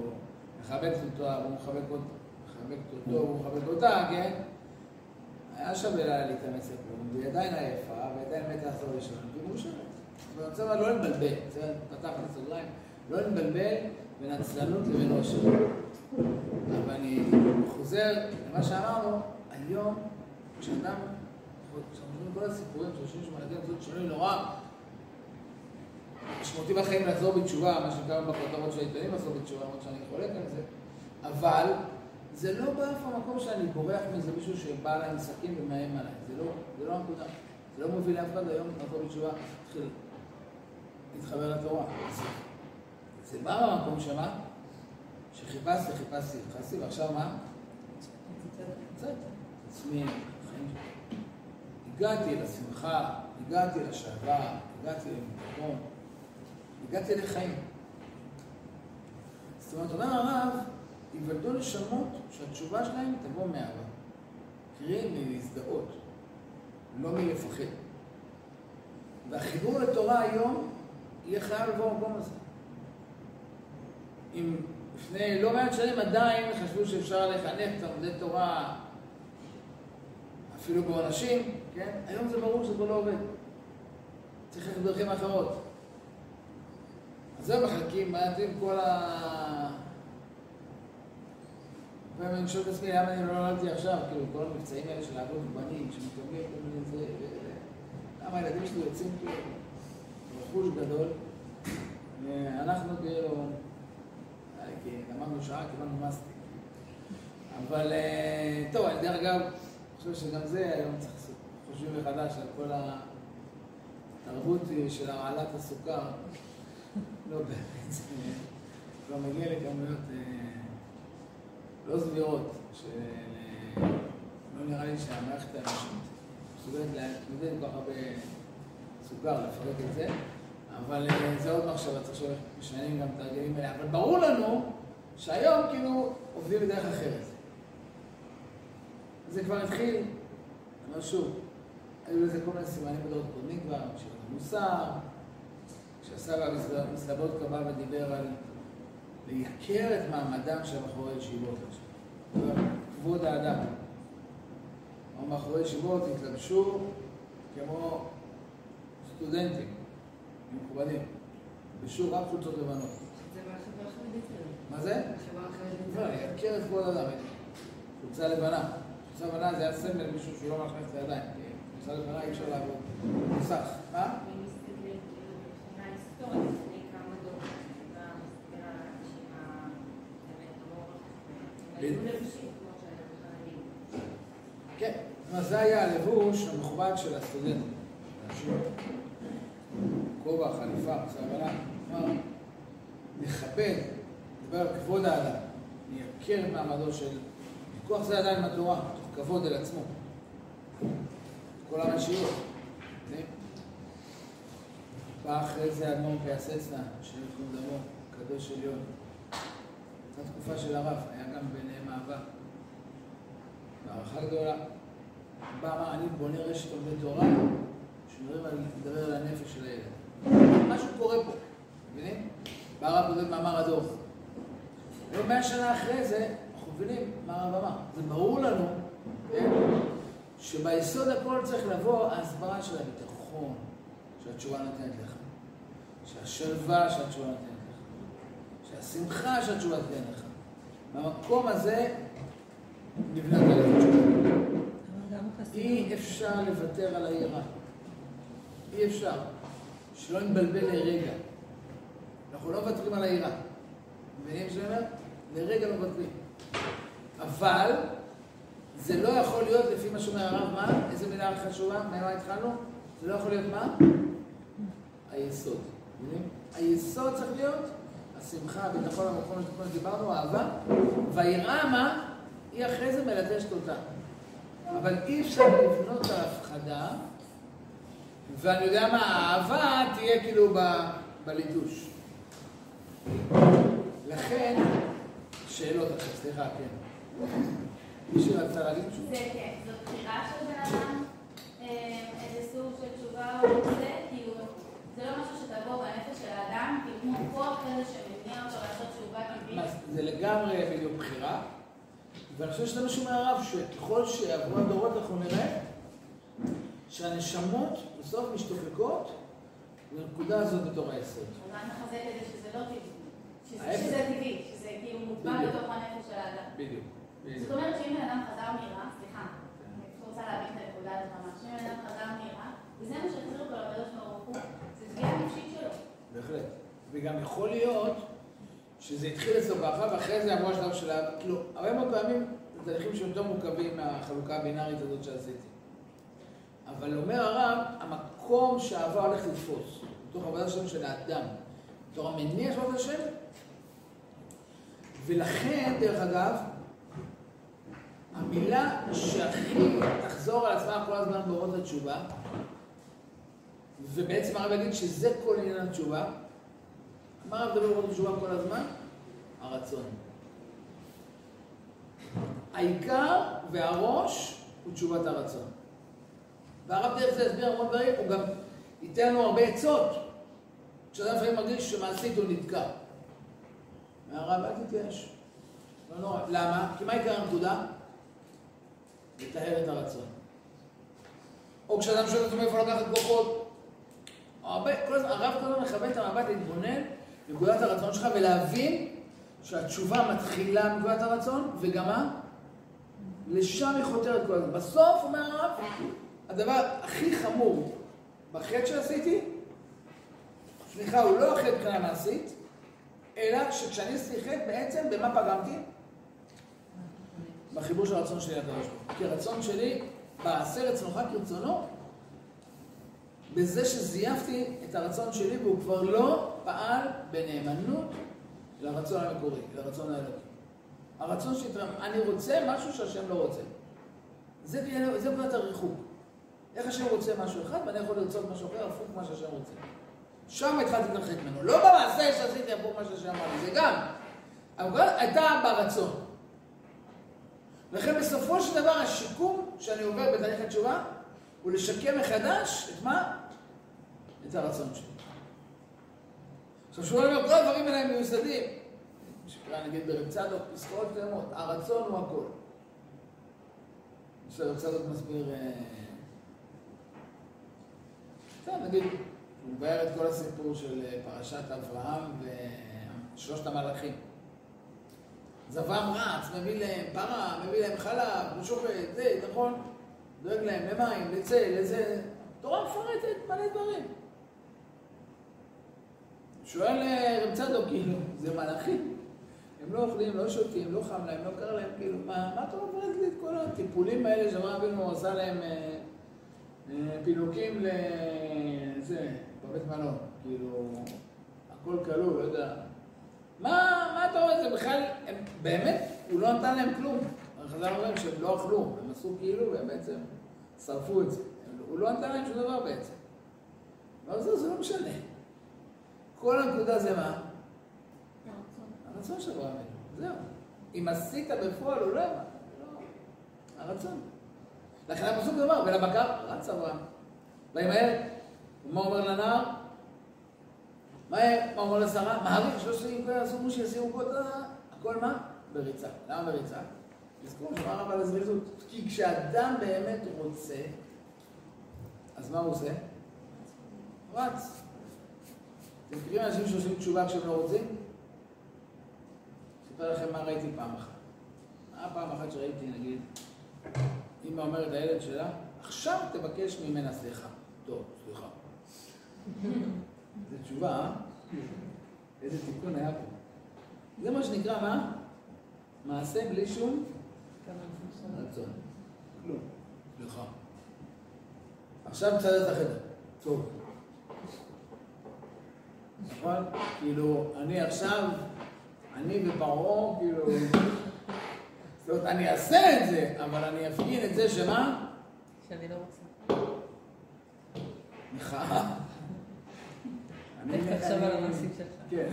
מחבקת אותו, והוא מחבק אותו, והוא מחבק אותה, כן? היה שווה לה להתאמץ לכלום, והיא עדיין עייפה, והיא עדיין מתה לחזור לישון, והיא מאושרת. אבל אני רוצה לומר, לא זה פתח את הסוגריים, לא להתבלבל בין עצלנות לבין אושר. אבל אני חוזר למה שאמרנו, היום, כשאדם, כשאנחנו שומעים כל הסיפורים שיושבים שם על ידי זאת שינוי נורא, משמעותי בחיים לחזור בתשובה, מה שנקרא בכותרות של העיתונים לחזור בתשובה, למרות שאני חולק על זה, אבל זה לא באף המקום שאני בורח מאיזה מישהו שבא עליי עם סכין ומאיים עליי, זה לא, זה לא הנקודה, זה לא מוביל לאף אחד היום לחזור בתשובה, להתחיל להתחבר לתורה. זה, בא מהמקום שמה, שחיפשתי, חיפשתי, חיפשתי, ועכשיו מה? את עצמי, החיים. הגעתי לשמחה, הגעתי לשלווה, הגעתי למקום, הגעתי לחיים. זאת אומרת, אומר הרב, ייוולדו נשמות שהתשובה שלהם תבוא מאהבה. קרי מלהזדהות, לא מלפחד. והחיבור לתורה היום יהיה חייב לבוא במקום הזה. אם לפני לא מעט שנים עדיין חשבו שאפשר לחנך תלמודי תורה אפילו בעונשים, כן? היום זה ברור שזה לא עובד. צריך ללכת בדרכים אחרות. אז זה מחלקים, יודעים, כל ה... פעמים אני שואל את עצמי, למה אני לא נולדתי עכשיו? כאילו, כל המבצעים האלה של לעבוד בנים, שמקבלים כל מיני זה... למה הילדים שלי יוצאים כאילו רכוש גדול, ואנחנו כאילו... אה, כי למדנו שעה, קיבלנו מסטיק. אבל, אה, טוב, אני דרך אגב, אני חושב שגם זה היום צריך לעשות חושבים מחדש על כל התרבות של הרעלת הסוכר. לא באמת, כבר מגיע לכמויות אה, לא סבירות, שלא נראה לי שהמערכת האנושית מסוגלת להתמודד כל כך הרבה סוכר, לפרק את זה, אבל אה, זה עוד מחשבה, צריך לשאול איך משנים גם את ההרגלים האלה. אבל ברור לנו שהיום כאילו עובדים בדרך אחרת. זה כבר התחיל, אני אומר שוב, היו לזה כל מיני סימנים בדורות קודמים כבר, של המוסר, כשהסבא מסלבות קבע ודיבר על לייקר את מעמדם של בחורי ישיבות. כבוד האדם. בחורי ישיבות התלבשו כמו סטודנטים, מכובדים, בשוק רק חולצות לבנות. זה החרדית. מה זה? בחברה החרדית. לא, לייקר את כבוד האדם. חולצה לבנה. חולצה לבנה זה היה סמל מישהו שהוא לא מכניס את הידיים. כי חולצה לבנה אי אפשר לעבוד. מוסך. מה? אני בחרדים. כן. אומרת, זה היה הלבוש המכובד של הסטודנטים. כובע, חליפה, חולצה לבנה. כלומר, נכבד, נדבר על כבוד האדם. נייקר מעמדו של... ויכוח זה עדיין עם התורה, תוך כבוד אל עצמו. כל המשיעות. כן? בא אחרי זה אדמו"ר פיאסצנה, השם ייקום דמו, קדוש עליון. הייתה תקופה של הרב, היה גם ביניהם אהבה. והערכה גדולה. בא אמר, אני בונה רשת עובדי תורה, שמדברים על, על הנפש של הילד. משהו קורה פה, מבינים? בא הרב כותב מאמר הדור. ומאה שנה אחרי זה, אנחנו מבינים מה הרב אמר. זה ברור לנו, כן? שביסוד הכל צריך לבוא ההסברה של הביטחון שהתשובה נותנת לך, שהשלווה שהתשובה נותנת לך, שהשמחה שהתשובה תיתן לך. במקום הזה נבנית עליך תשובה. אבל גם החסידות. אי אפשר לוותר על היראה. אי אפשר. שלא נתבלבל לרגע. אנחנו לא מוותרים על היראה. מבינים מה שאני אומר? לרגע לא מוותרים. אבל זה לא יכול להיות, לפי מה שאומר הרב, מה? איזה מילה חשובה? ממה התחלנו? זה לא יכול להיות מה? היסוד. מבינים? היסוד צריך להיות השמחה, הביטחון, המקום, כמו שדיברנו, האהבה, והיראה מה? היא אחרי זה מלטשת אותה. אבל אי אפשר לבנות על הפחדה, ואני יודע מה, האהבה תהיה כאילו ב- בליטוש. לכן, שאלות עכשיו, סליחה, כן. מישהו רצה להגיד משהו? זה כן, זו בחירה של בן אדם, אה, איזה סוג של תשובה הוא רוצה, כאילו, זה לא משהו שתבוא בנפש של האדם, כאילו כמו כוח כזה שמניע אותו לעשות תשובה טבעית. זה לגמרי בדיוק בחירה, ואני חושב שזה מה שאומר הרב, שככל שעברו הדורות אנחנו נראה שהנשמות בסוף משתוקקות לנקודה הזאת בתור היסוד. רק נחזק את זה שזה לא טבעי. שזה- טבעי, שזה כאילו מוטבע בדיוק. בתוך הנפש של האדם. בדיוק. זאת אומרת שאם בן אדם חזר מעירה, סליחה, אני רוצה להבין את הנקודה הזאת ממש, שאם בן אדם חזר מעירה, וזה מה שהחזיר אותו לקדוש ברוך הוא, זה תביעה נפשית שלו. בהחלט. וגם יכול להיות שזה התחיל אצלו ככה, ואחרי זה עברו השלב של ה... כאילו, הרבה מאוד פעמים זה תהליכים שהם יותר מורכבים מהחלוקה הבינארית הזאת שעשיתי. אבל אומר הרב, המקום שהאהבה הולך לתפוס, בתוך עבודת השם של האדם, בתור המניע של עבודת השם, ולכן, דרך אגב, המילה שהכי תחזור על עצמה כל הזמן באורות התשובה, ובעצם הרב יגיד שזה כל עניין התשובה. מה הרב מדבר באורות התשובה כל הזמן? הרצון. העיקר והראש הוא תשובת הרצון. והרב דרך זה יסביר המון דברים, הוא גם ייתן לנו הרבה עצות. כשאדם לפעמים מרגיש שמעשית הוא נתקע. והרב, אל תתייאש. לא נורא. למה? כי מה עיקר הנקודה? לטהר את הרצון. או כשאדם שואל אותו מאיפה לקחת כוחות. הרבה, כל הזמן, הרב כל הזמן מכוון את המבט להתבונן בנקודת הרצון שלך ולהבין שהתשובה מתחילה מנקודת הרצון, וגם מה? לשם היא חותרת כל הזמן. בסוף, אומר הרב, הדבר הכי חמור בחטא שעשיתי, סליחה, הוא לא החטא מבחינה מעשית, אלא שכשאני עשיתי חטא, בעצם במה פגמתי? בחיבור של הרצון שלי ברוך הוא. כי הרצון שלי, בעשר רצונך כרצונו, בזה שזייפתי את הרצון שלי והוא כבר לא פעל בנאמנות לרצון המקורי, לרצון האלוקי. הרצון שלי, אני רוצה משהו שהשם לא רוצה. זה נקודת הריחוק. איך השם רוצה משהו אחד, ואני יכול לרצות משהו אחר, הפוך ממה שהשם רוצה. שם התחלתי להתרחק ממנו. לא במעשה שעשיתי הפוך מה שהשם אמר לי, זה גם. אבל הייתה ברצון. לכן בסופו של דבר השיקום שאני עובר בתהליך התשובה הוא לשקם מחדש את מה? את הרצון שלי. עכשיו שהוא אומר, כל הדברים האלה הם מיוסדים. שקרא נגיד ברב צדוק, פסקאות קיימות, הרצון הוא הכל. שרב צדוק מסביר, טוב, נגיד, הוא מבאר את כל הסיפור של אה, פרשת אברהם ושלושת המלאכים. אז אברהם רץ, מביא להם פרה, מביא להם חלב, הוא שופט, זה, נכון? דואג להם למים, לצל, לזה. תורה מפרטת מלא דברים. שואל אה, רב צדוק, כאילו, זה מלאכים. הם לא אוכלים, לא שותים, לא חם להם, לא קר להם, כאילו, מה, מה אתה מפרט לי את כל הטיפולים האלה שאברהם אבינו עשה להם אה, פינוקים לזה, בבית מלון, כאילו, הכל כלול, לא יודע. מה, מה אתה רואה? זה בכלל, הם, באמת, הוא לא נתן להם כלום. חז"ל אומרים שהם לא אכלו, הם עשו כאילו, והם בעצם שרפו את זה. הוא לא נתן להם שום דבר בעצם. אבל זה, זה לא משנה. כל הנקודה זה מה? הרצון של אברהם זהו. אם עשית בפועל או לא, לא. הרצון. לכן הפסוק אומר, ולבקר רץ אברהם. וימהר, ומה אומר לנער? מה אומר לשרה? מעריך שלושת יעשו כמו שיסירו פה את ה... הכל מה? בריצה. למה בריצה? תזכרו שאמר על הזריזות. כי כשאדם באמת רוצה, אז מה הוא עושה? רץ. אתם מכירים אנשים שעושים תשובה כשהם לא רוצים? אספר לכם מה ראיתי פעם אחת. מה פעם אחת שראיתי, נגיד, אמא אומרת לילד שלה, עכשיו תבקש ממנה סליחה. טוב, סליחה. זו תשובה, אה? איזה תיקון היה פה. זה מה שנקרא מה? מעשה בלי שום רצון. כלום. סליחה. עכשיו תסדר את החדר. טוב. נכון? כאילו, אני עכשיו, אני ופרעה, כאילו... זאת אומרת, אני אעשה את זה, אבל אני אפגין את זה שמה? שאני לא רוצה. מחאה. אני- איך תחשוב על המעשים שלך. כן.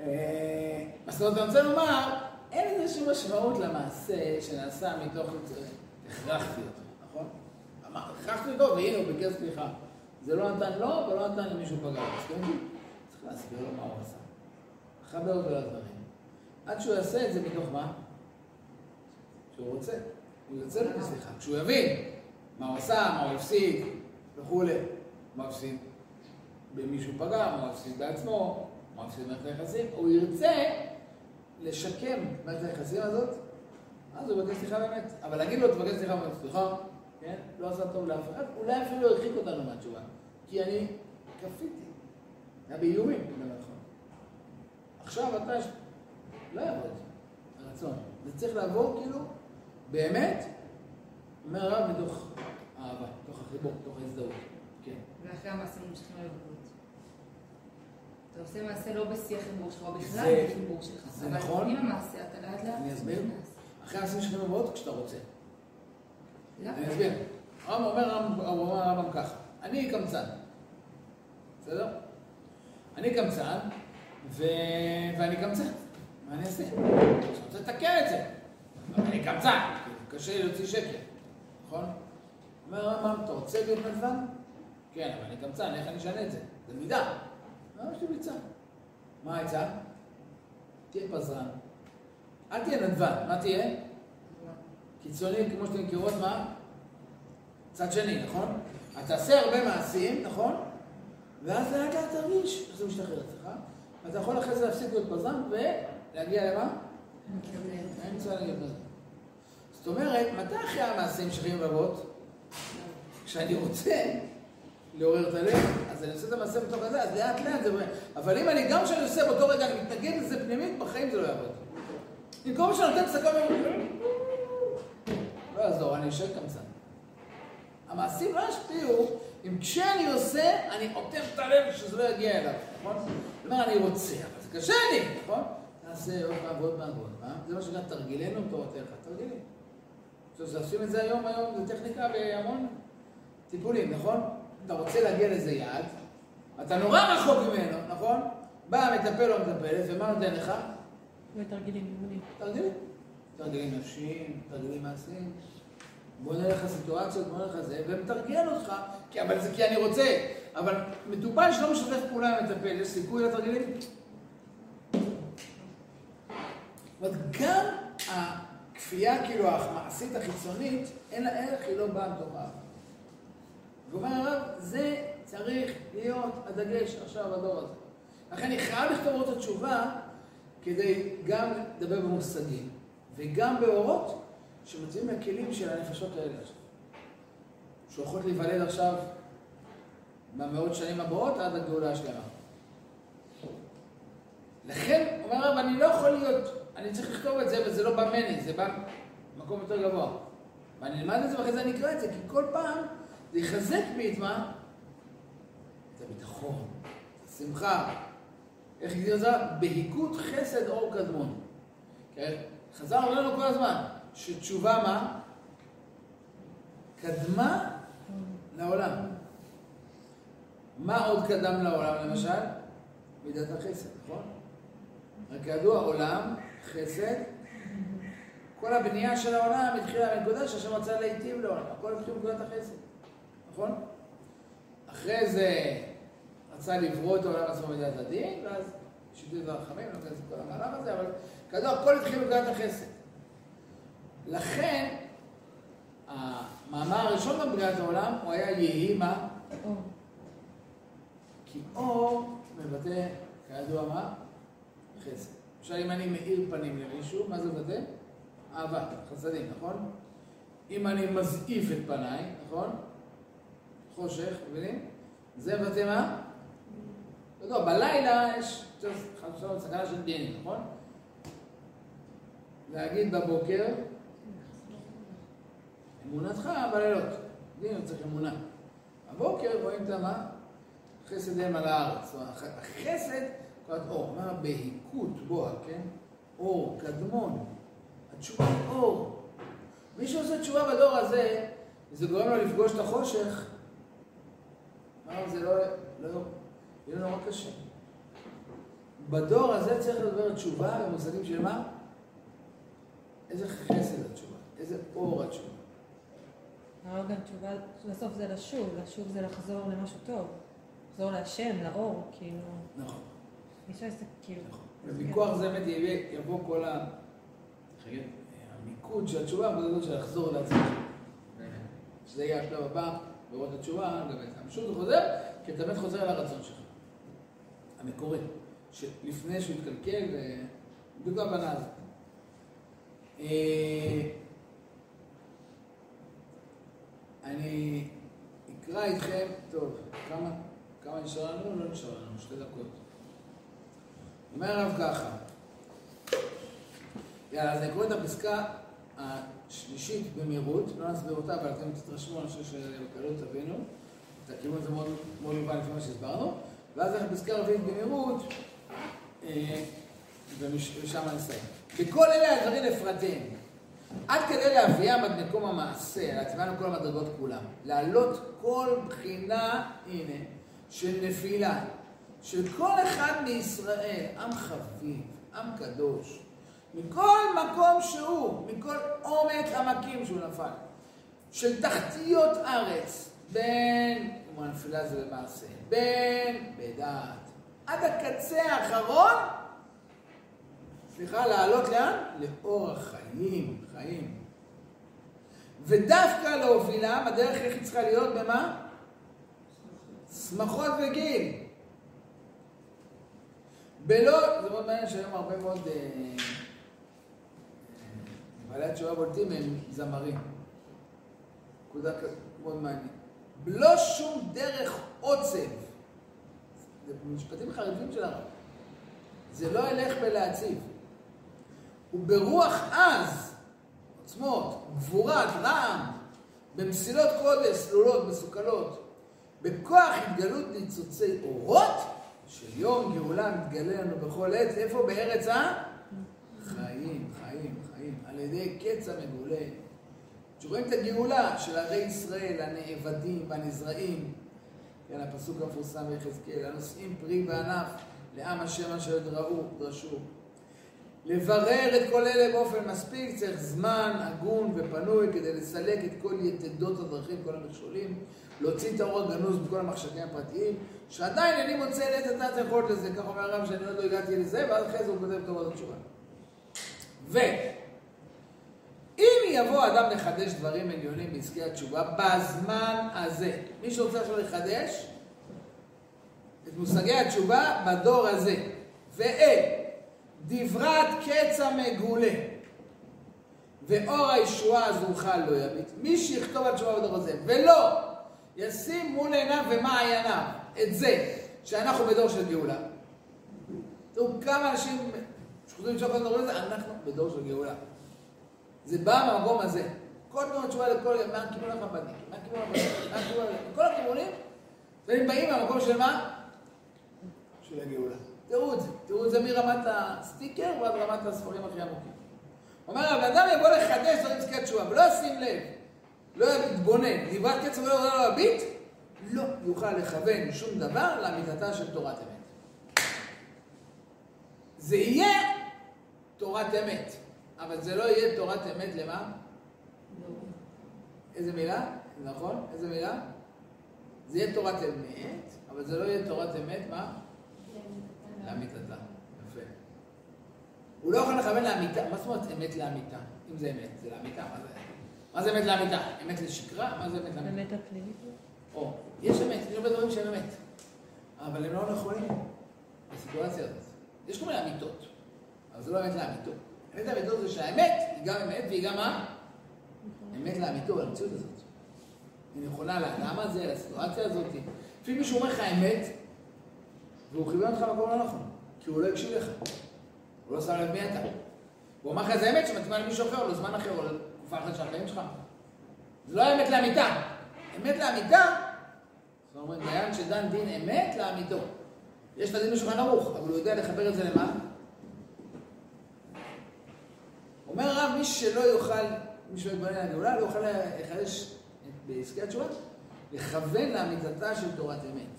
אה, אז זאת אומרת, אני רוצה לומר, אין איזושהי משמעות למעשה שנעשה מתוך זה, הכרחתי אותו, נכון? הכרחתי אותו, והנה הוא ביקש סליחה. זה לא נתן לו ולא נתן למישהו פגע. אז כן, צריך להסביר לו מה הוא עשה. לחבר אותו לדברים. עד שהוא יעשה את זה מתוך מה? שהוא רוצה. הוא יוצא לבקש סליחה. כשהוא יבין מה הוא עשה, מה הוא הפסיד וכולי. מה הפסיד? במישהו פגע, מה הוא הפסיד בעצמו, מה הפסיד במערכת היחסים, הוא ירצה לשקם מערכת היחסים הזאת, אז הוא יבקש סליחה באמת. אבל להגיד לו, תבקש סליחה, אומר, סליחה, כן? לא עשה טוב לאף אחד, אולי אפילו הרחיק אותנו מהתשובה. כי אני כפיתי. היה באיומים. עכשיו אתה, לא יעבוד, הרצון. זה צריך לעבור כאילו, באמת, אומר הרב, מתוך אהבה, מתוך החיבור, מתוך ההזדהות. כן. ואחרי המעשה ממשיכים לבגרות. אתה עושה מעשה לא בשיח חיבור שלך, או בכלל בחיבור שלך. זה אבל נכון. עם המעשה אתה לאט לאט אני אסביר. אחרי המעשים שלכם לבאות כשאתה רוצה. אני אסביר. הרב אומר, הרמב"ם ככה, אני קמצן, בסדר? אני קמצן. ואני קמצן, מה אני אעשה? אני רוצה לתקן את זה, אבל קמצן, כאילו, קשה לי להוציא שקל, נכון? אומר הרמב"ם, אתה רוצה להיות נדבן? כן, אבל אני קמצן, איך אני אשנה את זה? זה מידה. לא, יש לי ביצה. מה העצה? תהיה פזרן. אל תהיה נדבן, מה תהיה? קיצוני, כמו שאתם מכירות, מה? צד שני, נכון? אתה תעשה הרבה מעשים, נכון? ואז לאט לאט תרגיש איך זה משתחרר אצלך. ואתה יכול אחרי זה להפסיק להיות פזם ולהגיע למה? להגיע לזה. זאת אומרת, מתי אחרי המעשים שחיים רבות? כשאני רוצה לעורר את הלב, אז אני עושה את המעשה בתוך הזה, אז לאט לאט זה... אבל אם אני, גם כשאני עושה באותו רגע, אני מתנגד לזה פנימית, בחיים זה לא יעבוד. במקום שאני נותן ואומר, לא יעזור, אני אשאר קמצן. המעשים לא ישפיעו אם כשאני עושה, אני עוטף את הלב שזה לא יגיע אליו, נכון? כלומר, אני רוצה, אבל זה קשה לי, נכון? נעשה עוד פעם ועוד פעם ועוד פעם. זה מה שנקרא תרגילנו תורתך, תרגילים. עכשיו, עושים את זה היום, היום זה טכניקה בהמון טיפולים, נכון? אתה רוצה להגיע לאיזה יעד, אתה נורא רחוק ממנו, נכון? בא המטפל או המטפלת, ומה נותן לך? ותרגילים, אימונים. תרגילים. תרגילים נפשיים, תרגילים מעשיים. בוא נלך לסיטואציות, בוא נלך לזה, ומתרגל אותך, כי, אבל זה כי אני רוצה. אבל מטופל שלא משתף פעולה עם מטפל, יש סיכוי לתרגילים? זאת אומרת, גם הכפייה, כאילו, המעשית החיצונית, אין לה ערך, היא לא באה האב. ואומר הרב, זה צריך להיות הדגש עכשיו בדור הזה. לכן אני חייב לכתוב אורות התשובה כדי גם לדבר במושגים, וגם באורות שמציעים מהכלים של הנפשות האלה עכשיו. שהולכות להיוולד עכשיו במאות שנים הבאות עד הגאולה השלמה. לכן, אומר הרב, אני לא יכול להיות, אני צריך לכתוב את זה, וזה לא בא ממני, זה בא במקום יותר גבוה. ואני אלמד את זה ואחרי זה אני אקרא את זה, כי כל פעם זה יחזק בי את מה? את הביטחון, את השמחה. איך הגדיר את זה? בהיקות חסד אור קדמון. כן? חזר אומר לנו כל הזמן, שתשובה מה? קדמה לעולם. מה עוד קדם לעולם למשל? מידת החסד, נכון? רק כידוע, עולם, חסד, כל הבנייה של העולם התחילה מנקודה שהשם רצה להיטיב לעולם, הכל התחיל מנקודת החסד, נכון? אחרי זה רצה לברוא את העולם עצמו מידת הדין, ואז שיתוי ורחמים, לא ניכנס לכל המהלך הזה, אבל כידוע, הכל התחיל מנקודת החסד. לכן, המאמר הראשון בבריאת העולם, הוא היה יהי מה? כי אור מבטא, כידוע מה? חסד. עכשיו אם אני מאיר פנים למישהו, מה זה מבטא? אהבה, חסדים, נכון? אם אני מזעיף את פניי, נכון? חושך, מבינים? זה מבטא מה? יודע, בלילה יש סכנה של דינים, נכון? להגיד בבוקר, אמונתך בלילות. דין צריך אמונה. בבוקר רואים את מה? חסד הם על הארץ. החסד, קוראת אור. מה בהיקות בוה, כן? אור, קדמון. התשובה היא אור. מי שעושה תשובה בדור הזה, וזה גורם לו לפגוש את החושך, אמרנו, זה לא, לא, יהיה לו נורא קשה. בדור הזה צריך לדבר תשובה במושגים של מה? איזה חסד התשובה, איזה אור התשובה. הרב גם תשובה, בסוף זה לשוב, לשוב זה לחזור למשהו טוב. לחזור להשם, לאור, כאילו, נכון, אפשר להסתכל, כאילו. נכון. ומכוח זה באמת יבוא, כל ה... המיקוד של התשובה, המודדות של לחזור לעצמך. שזה יהיה השלב הבא, לראות את התשובה, גם המשוב זה חוזר, כי אתה באמת חוזר על הרצון שלך. המקורי, שלפני שהוא יתקלקל, בדיוק ההבנה הזאת. אה, אני אקרא איתכם, טוב, כמה נשאר לנו? לא נשאר לנו, שתי דקות. אומר הרב ככה, יאללה, אז אני קורא את הפסקה השלישית במהירות, לא נסביר אותה, אבל אתם תתרשמו, אני חושב שבקלות תבינו, את הכיוון הזה מאוד מובן לפי מה שהסברנו, ואז אנחנו פסקה רביעית במהירות, אה, ושם נסיים. בכל אלה הדברים לפרטיהם. עד כדי להביאם עד מקום המעשה, להצבענו כל המדרגות כולם. להעלות כל בחינה, הנה, של נפילה, של כל אחד מישראל, עם חביב, עם קדוש, מכל מקום שהוא, מכל עומק עמקים שהוא נפל, של תחתיות ארץ, בין, כמו הנפילה זה במעשה, בין בדעת, עד הקצה האחרון, סליחה, לעלות לאן? לאור החיים, חיים. ודווקא להובילם, הדרך איך היא צריכה להיות במה? שמחות וגיל. בלא, זה מאוד מעניין שהיום הרבה מאוד אה, אה, בעלי התשובה בולטים הם זמרים. נקודה מאוד מעניינת. בלא שום דרך עוצב. זה משפטים חרדים של הרב. זה לא ילך בלהציב. וברוח עז, עוצמות, גבורת, רעם, במסילות קודש, סלולות, מסוכלות, בכוח התגלות ניצוצי אורות, של יום גאולה מתגלה לנו בכל עת, איפה? בארץ ה? חיים, חיים, חיים, על ידי קץ המגולה. שרואים את הגאולה של ערי ישראל, הנאבדים והנזרעים, כן, הפסוק המפורסם ביחזקאל, הנושאים פרי וענף לעם השם אשר דראו, דרשו. לברר את כל אלה באופן מספיק, צריך זמן הגון ופנוי כדי לסלק את כל יתדות הדרכים, כל המכשולים, להוציא את האור הגנוז מכל המחשבים הפרטיים, שעדיין אני מוצא לעת עתה היכולת לזה, כך אומר הרב שאני עוד לא הגעתי לזה, ואז אחרי זה הוא כותב תורת התשובה. ואם יבוא אדם לחדש דברים עליונים בעסקי התשובה, בזמן הזה, מי שרוצה עכשיו לחדש את מושגי התשובה בדור הזה, ואת דברת קץ המגולה ואור הישועה הזרוחה לא יביט. מי שיכתוב על תשובה בדור הזה, ולא ישים מול עיניו ומעייניו את זה שאנחנו בדור של גאולה. תראו כמה אנשים שחוזרים לשאול כל הדור הזה, אנחנו בדור של גאולה. זה בא מהמקום הזה. כל תנועות תשובה לכל, מהכיוון הרבני, מהכיוון הרבני, מהכיוון הרבני, כל הכיוונים, והם באים מהמקום של מה? של הגאולה. תראו את זה, תראו את זה מרמת הסטיקר ועד רמת הספרים הכי עמוקים. אומר, הבן אדם יבוא לחדש דברים עסקי התשובה, ולא ישים לב, לא יתבונן, דברת קצב ולא לא יביט, לא יוכל לכוון שום דבר לאמיתתה של תורת אמת. זה יהיה תורת אמת, אבל זה לא יהיה תורת אמת למה? איזה מילה? נכון? איזה מילה? זה יהיה תורת אמת, אבל זה לא יהיה תורת אמת, מה? לאמיתתה. יפה. הוא לא יכול לכוון לאמיתה. מה זאת אומרת אמת לאמיתה? אם זה אמת, זה לאמיתה, מה זה? מה זה אמת לאמיתה? אמת לשקרה? מה זה אמת לאמיתה? אמת הפנימית. או, יש אמת, יש הרבה דברים שהם אמת. אבל הם לא נכונים בסיטואציה הזאת. יש כל מיני אמיתות, אבל זה לא אמת לאמיתו. אמת לאמיתו זה שהאמת היא גם אמת והיא גם מה? אמת לאמיתו, למציאות הזאת. היא נכונה לאדם הזה, לסיטואציה הזאת. לפעמים מישהו אומר לך אמת, והוא כיוון אותך במקום לא נכון, כי הוא לא הקשיב לך. הוא לא שם לב מי אתה. הוא אמר לך איזה אמת שמתאימה למישהו אחר, או לזמן אחר, או לתקופה אחרת של החיים שלך. זה לא אמת לאמיתה. אמת לאמיתה, אומרת, דיין שדן דין אמת לאמיתו. יש את הדין בשולחן ערוך, אבל הוא יודע לחבר את זה למה? אומר הרב, מי שלא יוכל, מי שלא יתבונן על הגאולה, לא יוכל לחדש בעסקי התשובה, לכוון לאמיתתה של תורת אמת.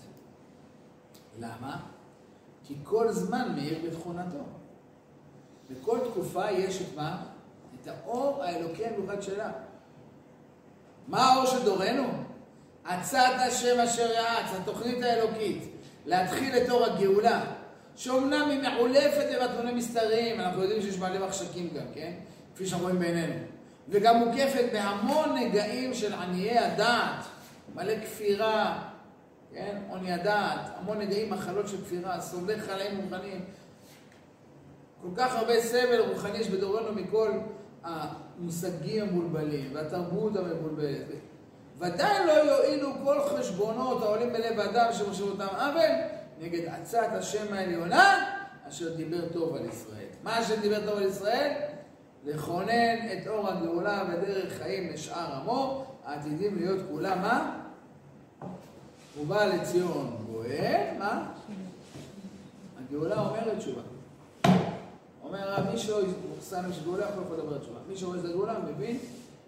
למה? כי כל זמן מאיר בתכונתו. בכל תקופה יש את מה? את האור האלוקי המיוחד שלה. מה האור של דורנו? עצת השם אשר יעץ, התוכנית האלוקית, להתחיל את אור הגאולה, שאומנם היא מעולפת במתמוני מסתרים, אנחנו יודעים שיש מלא מחשקים גם, כן? כפי שאנחנו רואים בעינינו. וגם מוקפת בהמון נגעים של עניי הדעת, מלא כפירה, כן? עוני הדעת, המון נגעים, מחלות של כפירה, סובלי חלאים מוכנים. כל כך הרבה סבל רוחני יש בדורנו מכל המושגים המבולבלים והתרבות המבולבלת. ודאי לא יועילו כל חשבונות העולים בלב האדם שמושב אותם עוול נגד עצת השם העליונה אשר דיבר טוב על ישראל. מה אשר דיבר טוב על ישראל? לכונן את אור הגאולה בדרך חיים לשאר עמו, העתידים להיות כולם מה? ובא לציון גואל, מה? הגאולה אומרת תשובה. אומר הרב, מי שלא שם יש גאולה יכול לדבר תשובה. מי שרואה את הגאולה מבין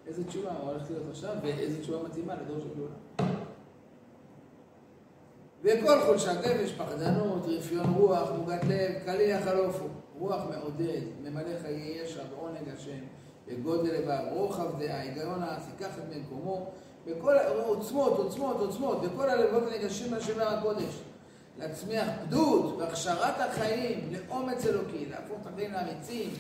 איזה תשובה הולכת להיות עכשיו ואיזה תשובה מתאימה לדור של גאולה. וכל חולשת נפש, פחדנות, רפיון רוח, מוגת לב, קליל יחלופו. רוח מעודד, ממלא חיי ישע בעונג השם, בגודל לבב, רוחב דעה, היגיון האף, ייקח את מקומו, בכל עוצמות, עוצמות, עוצמות, בכל הלבבות הניגשים לשמר הקודש. להצמיח פדות והכשרת החיים לאומץ אלוקי, להפוך את החיים לאמיצים,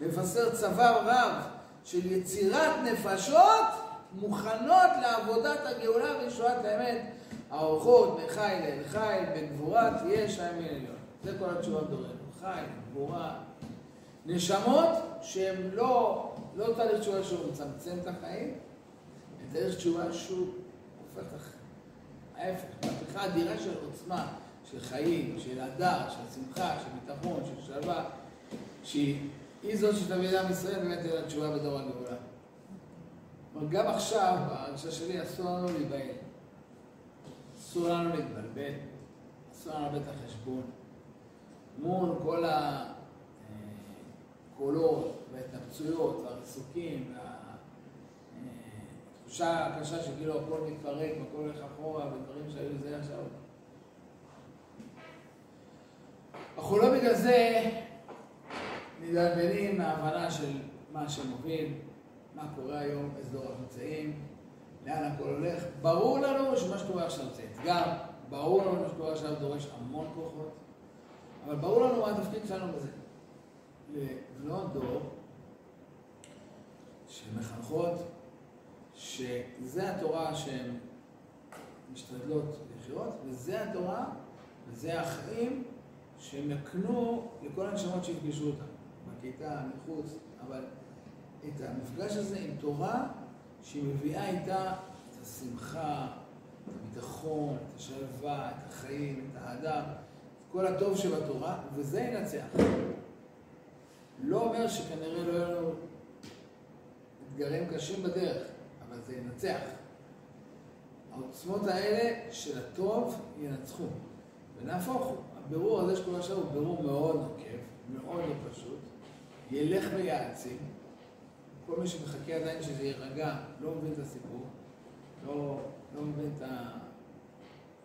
לבשר צבא רב של יצירת נפשות מוכנות לעבודת הגאולה וישועת האמת, האורחות מחיל אל חיל, בגבורה תהיה שם עליון. זה כל התשובה בדורנו. חי, גבורה. נשמות שהן לא, לא תהליך תשובה שהוא מצמצם את החיים, זה תהליך תשובה שהוא הופך ההפך, מהפכה אדירה של עוצמה, של חיים, של הדר, של שמחה, של ביטחון, של שלווה, שהיא זאת שתביא לעם ישראל באמת אל התשובה בדור הגאולה. אבל גם עכשיו, בהרגשה שלי, אסור לנו להיבהל. אסור לנו להתבלבל, אסור לנו לאבד את החשבון. מול כל הקולות וההתנפצויות והריסוקים תחושה קשה שכאילו הכל מתפרק, הכל הולך אחורה, ודברים שהיו זה עכשיו. אנחנו לא בגלל זה מתבלבלים מההבנה של מה שמוביל, מה קורה היום, איזה דור אנחנו נמצאים, לאן הכל הולך. ברור לנו שמה שקורה עכשיו זה אתגר, ברור לנו שמה שקורה עכשיו דורש המון כוחות, אבל ברור לנו מה התפקיד שלנו בזה. לבנות דור שמחנכות, שזה התורה שהן משתדלות לחיות, וזה התורה, וזה החיים שהם יקנו לכל הנשמות שיפגשו אותם, בכיתה, מחוץ, אבל את המפגש הזה עם תורה שהיא מביאה איתה את השמחה, את הביטחון, את השלווה, את החיים, את האדם, את כל הטוב שבתורה, וזה ינצח. לא אומר שכנראה לא יהיו לנו אתגרים קשים בדרך, אבל זה ינצח. העוצמות האלה של הטוב ינצחו. ונהפוך הוא, הבירור הזה שקורה עכשיו הוא בירור מאוד נוקב, מאוד לא פשוט, ילך ויעצים. כל מי שמחכה עדיין שזה יירגע, לא מבין את הסיפור, לא, לא מבין את ה...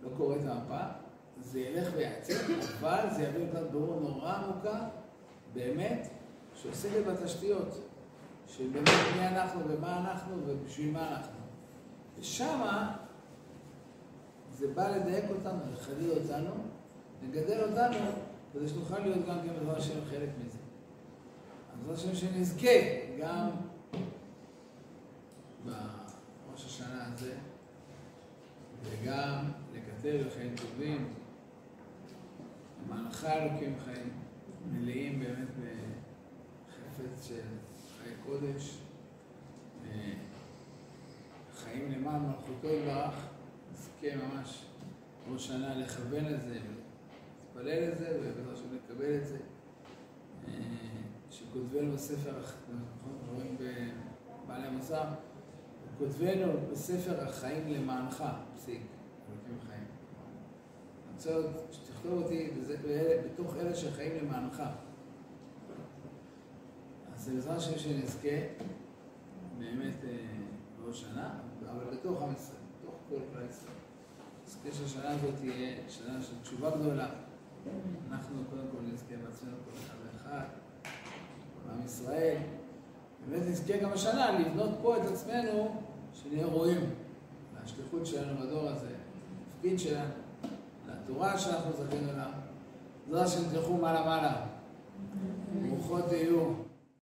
לא קורא את המפה, זה ילך ויעצים, אבל זה יביא אותנו בירור נורא עמוקה, באמת, שעוסקת בתשתיות, של באמת מי אנחנו ומה אנחנו ובשביל מה אנחנו. ושמה זה בא לדייק אותנו, לחדד אותנו, לגדל אותנו, כדי שנוכל להיות גם כן בדבר השם חלק מזה. אז בעזרת השם שנזכה גם בראש השנה הזה, וגם לקטר לחיים טובים, למענך אלוקים חיים מלאים באמת בחפץ של חיי קודש, חיים למען מלכותו יתברך, נזכה ממש ראש שנה לכוון את זה, להתפלל את זה, ובעזרת השם לקבל את זה. שכותבנו בספר, אנחנו רואים בבעלי המוסר, כותבנו בספר החיים למענך, פסיק, אלוקים חיים. עוד שתכתוב אותי בתוך אלה שחיים למענך. אז בעזרת השם שנזכה, באמת בעוד שנה, אבל בתוך עם ישראל, בתוך כל כלל ישראל. נזכה שהשנה הזאת תהיה שנה של תשובה גדולה. אנחנו קודם כל נזכה בעצמנו כל אחד ואחד, עם ישראל. באמת נזכה גם השנה לבנות פה את עצמנו, שנהיה רואים לשליחות שלנו בדור הזה, לתפקיד שלנו, לתורה שאנחנו זכינו לה. בעזרת השם תלכו מעלה מעלה. ברוכות תהיו.